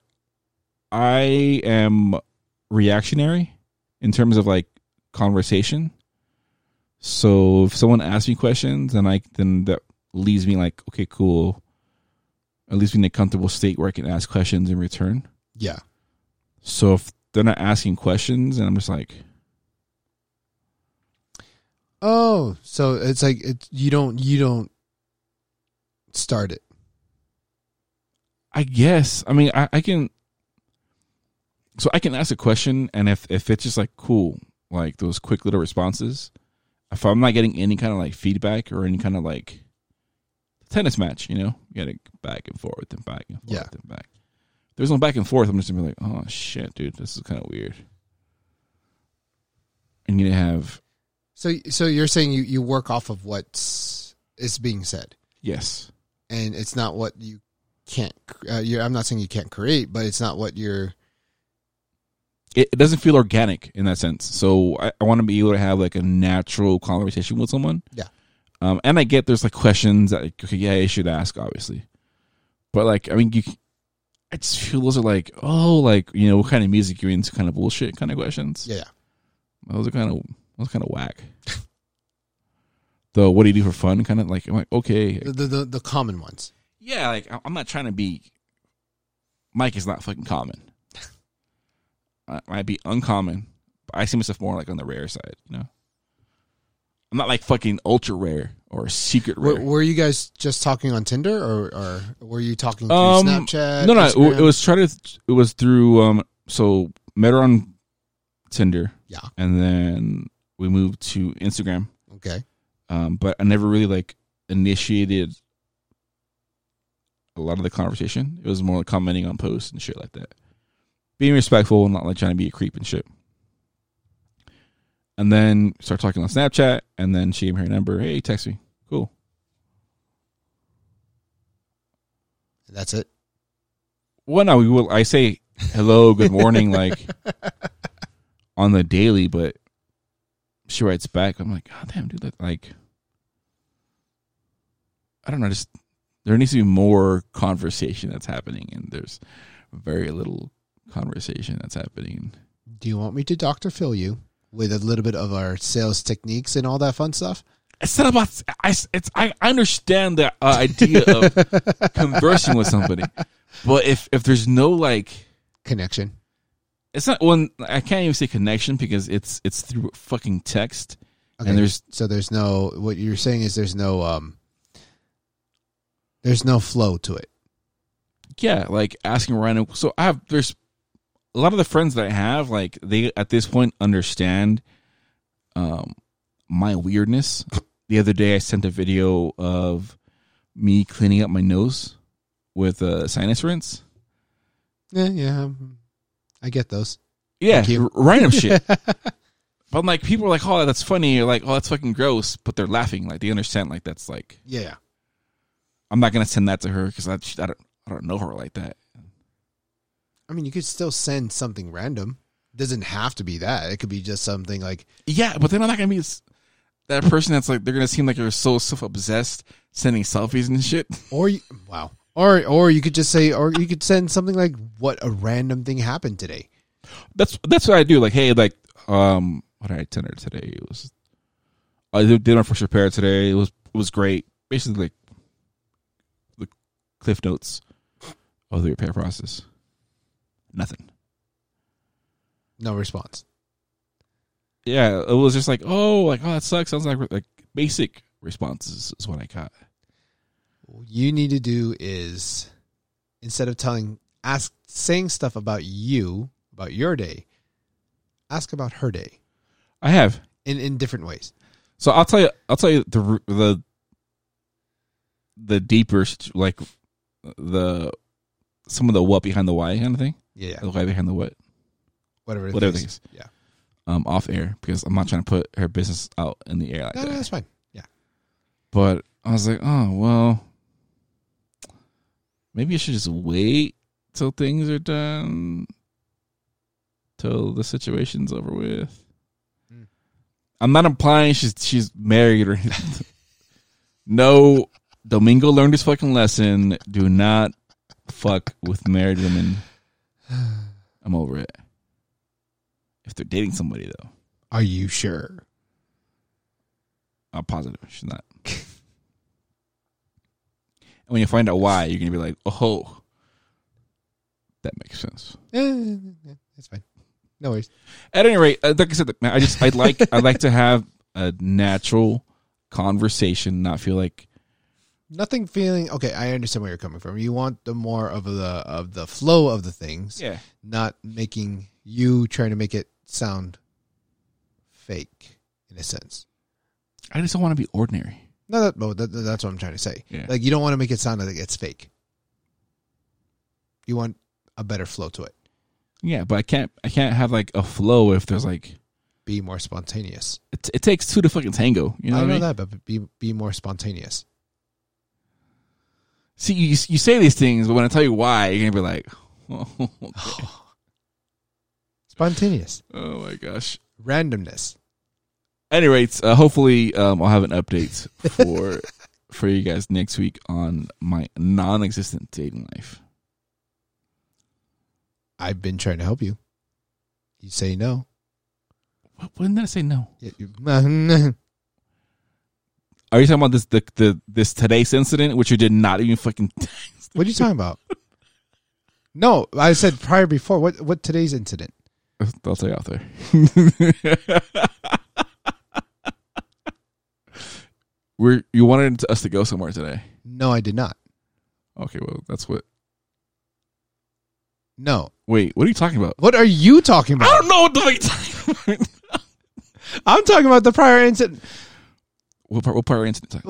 I am reactionary in terms of like conversation. So if someone asks me questions, then I then that leaves me like, okay, cool. At least in a comfortable state where I can ask questions in return. Yeah. So if they're not asking questions, and I'm just like, Oh, so it's like it, you don't you don't start it. I guess. I mean, I, I can. So I can ask a question, and if if it's just like cool, like those quick little responses, if I'm not getting any kind of like feedback or any kind of like tennis match, you know, you gotta back and forth and back and forth Yeah. and back. There's no back and forth. I'm just gonna be like, oh shit, dude, this is kind of weird. And you have So so you're saying you you work off of what's is being said, Yes. and it's not what you can't. Uh, you're, I'm not saying you can't create, but it's not what you're. It, it doesn't feel organic in that sense. So I, I want to be able to have like a natural conversation with someone. Yeah. Um, and I get there's like questions that like, okay, yeah, you should ask, obviously. But like, I mean, you, I just feel those are like, oh, like you know, what kind of music you're into, kind of bullshit, kind of questions. Yeah. Those are kind of those kind of whack. the what do you do for fun? Kind of like, I'm like okay, The, the the the common ones. yeah, like I'm not trying to be. Mike is not fucking common. I might be uncommon, but I see myself more like on the rare side. You know, I'm not like fucking ultra rare or secret rare. were you guys just talking on Tinder, or, or were you talking through Um, Snapchat? no, no, it, Instagram? it was trying to. It was through. Um, so met her on Tinder, Yeah. and then we moved to Instagram. Okay. um, but I never really like initiated a lot of the conversation. It was more like commenting on posts and shit like that, being respectful and not like trying to be a creep and shit. And then start talking on Snapchat, and then she gave me her number. Hey, text me. Cool. That's it. Well, no, we will. I say hello, good morning, like (laughs) on the daily, but she writes back. I'm like, God damn, dude, that like, I don't know, just there needs to be more conversation that's happening, and there's very little conversation that's happening. Do you want me to Doctor Phil you with a little bit of our sales techniques and all that fun stuff? It's not about. I. It's. I understand the uh, idea of (laughs) conversing with somebody, but if if there's no like Connection. it's not one I can't even say connection because it's it's through fucking text Okay. and there's so there's no what you're saying is there's no um there's no flow to it. yeah like asking random so I have there's a lot of the friends that I have like they at this point understand um my weirdness. (laughs) The other day I sent a video of me cleaning up my nose with a sinus rinse. Yeah, yeah. um, I get those. Yeah, random (laughs) shit. But I'm like, people are like, "Oh, that's funny," or like, "Oh, that's fucking gross," but they're laughing, like they understand, like that's like Yeah. I'm not gonna send that to her because I, I don't I don't know her like that. I mean, you could still send something random. It Doesn't have to be that. It could be just something like Yeah, but then I'm not gonna be that person that's like they're gonna seem like they're so self obsessed sending selfies and shit. or you, wow. Or or you could just say or you could send something like what a random thing happened today. That's that's what I do. Like, hey, like, um, what did I her today? It was I did my first repair today. It was it was great. Basically, like the cliff notes of the repair process. Nothing. No response. Yeah, it was just like, oh, like, oh, that sucks. Sounds like like basic responses is what I got. What you need to do is instead of telling ask saying stuff about you, about your day, ask about her day I have. in in different ways. So I'll tell you. I'll tell you the the the deeper like the some of the what behind the why kind of thing. Yeah, yeah. The why behind the what, Whatever it whatever is. it is. Yeah. Um, off air because I'm not trying to put her business out in the air like No, that. no, that's fine. Yeah. But I was like, oh well, maybe I should just wait till things are done, till the situation's over with. Hmm. I'm not implying she's she's married or anything. (laughs) no, Domingo learned his fucking lesson. Do not fuck with married women. (sighs) I'm over it. If they're dating somebody though, Are you sure? I'm positive she's not. and when you find out why, you're gonna be like, oh, that makes sense. (laughs) That's fine. No worries. At any rate, uh, like I said, I just I'd like I'd like to have a natural conversation, not feel like Nothing feeling okay. I understand where you're coming from. You want the more of the of the flow of the things, yeah, not making you trying to make it sound fake in a sense. I just don't want to be ordinary. No, that, well, that, that's what I'm trying to say. Yeah. Like you don't want to make it sound like it's fake. You want a better flow to it. Yeah, but I can't I can't have like a flow if there's like Be more spontaneous. It, it takes two to fucking tango. You know I what I know mean? that, but be be more spontaneous. See, you you say these things, but when I tell you why, you're gonna be like, oh, (laughs) Spontaneous. oh my gosh. Randomness. Any rates, uh, hopefully, um, I'll have an update for (laughs) for you guys next week on my non-existent dating life. I've been trying to help you. You say no. What, when did I say no? (laughs) Are you talking about this the, the this today's incident, which you did not even fucking? (laughs) What are you talking about? No, I said prior before. What what today's incident? I'll tell you out there. (laughs) We're you wanted us to go somewhere today. No, I did not. Okay, well that's what. No. Wait, what are you talking about? What are you talking about? I don't know what the fuck you're talking about. (laughs) I'm talking about the prior incident. What part? What part of incident?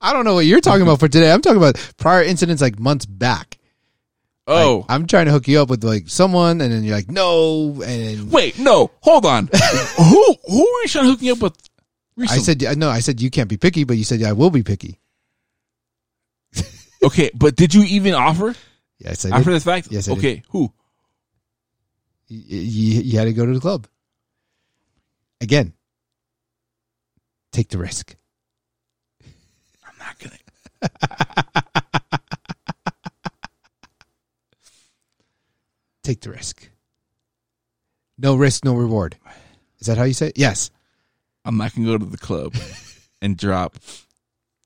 I don't know what you're talking about for today. I'm talking about prior incidents like months back. Oh, Like, I'm trying to hook you up with like someone, and then you're like, no, and then wait, no, hold on. (laughs) who who are you trying to hook me up with? I said, no, I said you can't be picky, but you said yeah, I will be picky. (laughs) okay, but did you even offer Yes, I did. after did. the fact? Yes, I did. okay, who? You, you, you had to go to the club again. Take the risk. I'm not gonna. (laughs) Take the risk. No risk, no reward. Is that how you say it? Yes. I'm not gonna go to the club and drop.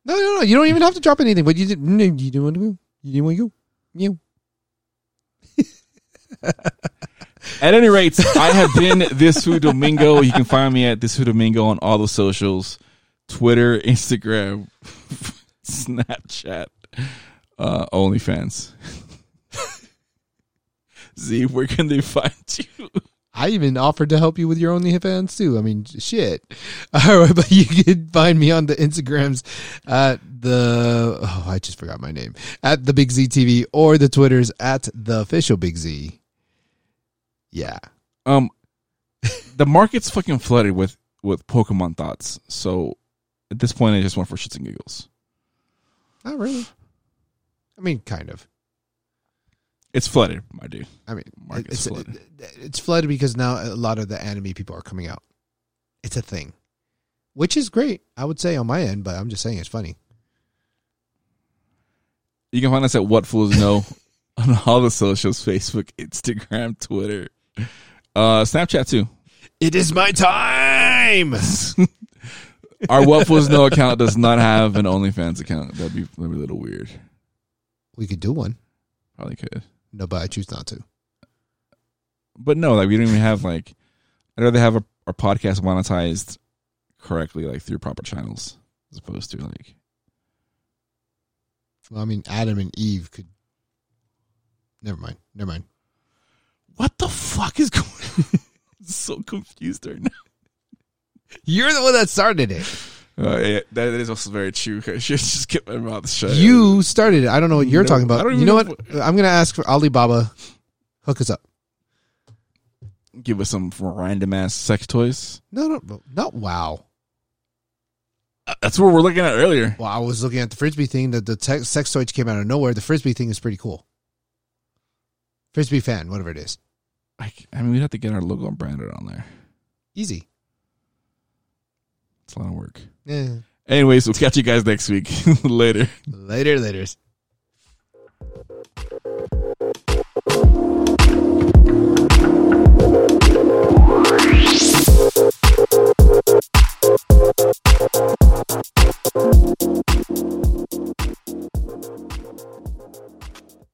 No, no, no. You don't even have to drop anything. But you did. no, You didn't want to go. You didn't want to go. You. (laughs) At any rate, I have been this Fu Domingo. You can find me at this Fu Domingo on all the socials: Twitter, Instagram, (laughs) Snapchat, uh, OnlyFans. (laughs) Z, where can they find you? I even offered to help you with your OnlyFans too. I mean, shit. (laughs) But you can find me on the Instagrams at the oh, I just forgot my name at the Big Z TV or the Twitters at the official Big Z. Yeah, Um, the market's fucking flooded with with Pokemon thoughts. So at this point, I just went for shits and giggles. not really. I mean, kind of. It's flooded, my dude. I mean, Market's it's flooded. it's flooded because now a lot of the anime people are coming out. It's a thing, which is great. I would say on my end, but I'm just saying it's funny. You can find us at What Fools Know (laughs) on all the socials: Facebook, Instagram, Twitter, uh, Snapchat too. It is my time. (laughs) Our What No account does not have an OnlyFans account. That'd be that'd be a little weird. We could do one. Probably could, No, but I choose not to. but no, like we don't even have like. I'd rather have a, our podcast monetized correctly, like through proper channels, as opposed to like. Well, I mean, Adam and Eve could. Never mind. Never mind. What the fuck is (laughs) going? on? I'm so confused right now. You're the one that started it. Uh, yeah, that is also very true. (laughs) I should just keep my mouth shut. You started it. I don't know what you're No, talking I about. You know know what? I'm gonna ask for Alibaba. Hook us up. give us some random ass sex toys. No, no, not wow. Uh, That's what we're looking at earlier. Well, I was looking at the frisbee thing. The the te- sex toys came out of nowhere. The frisbee thing is pretty cool. Frisbee fan, whatever it is, Like, I mean, we'd have to get our logo branded on there. easy. It's a lot of work. Yeah. Anyways, we'll catch you guys next week. (laughs) Later. Later, later's.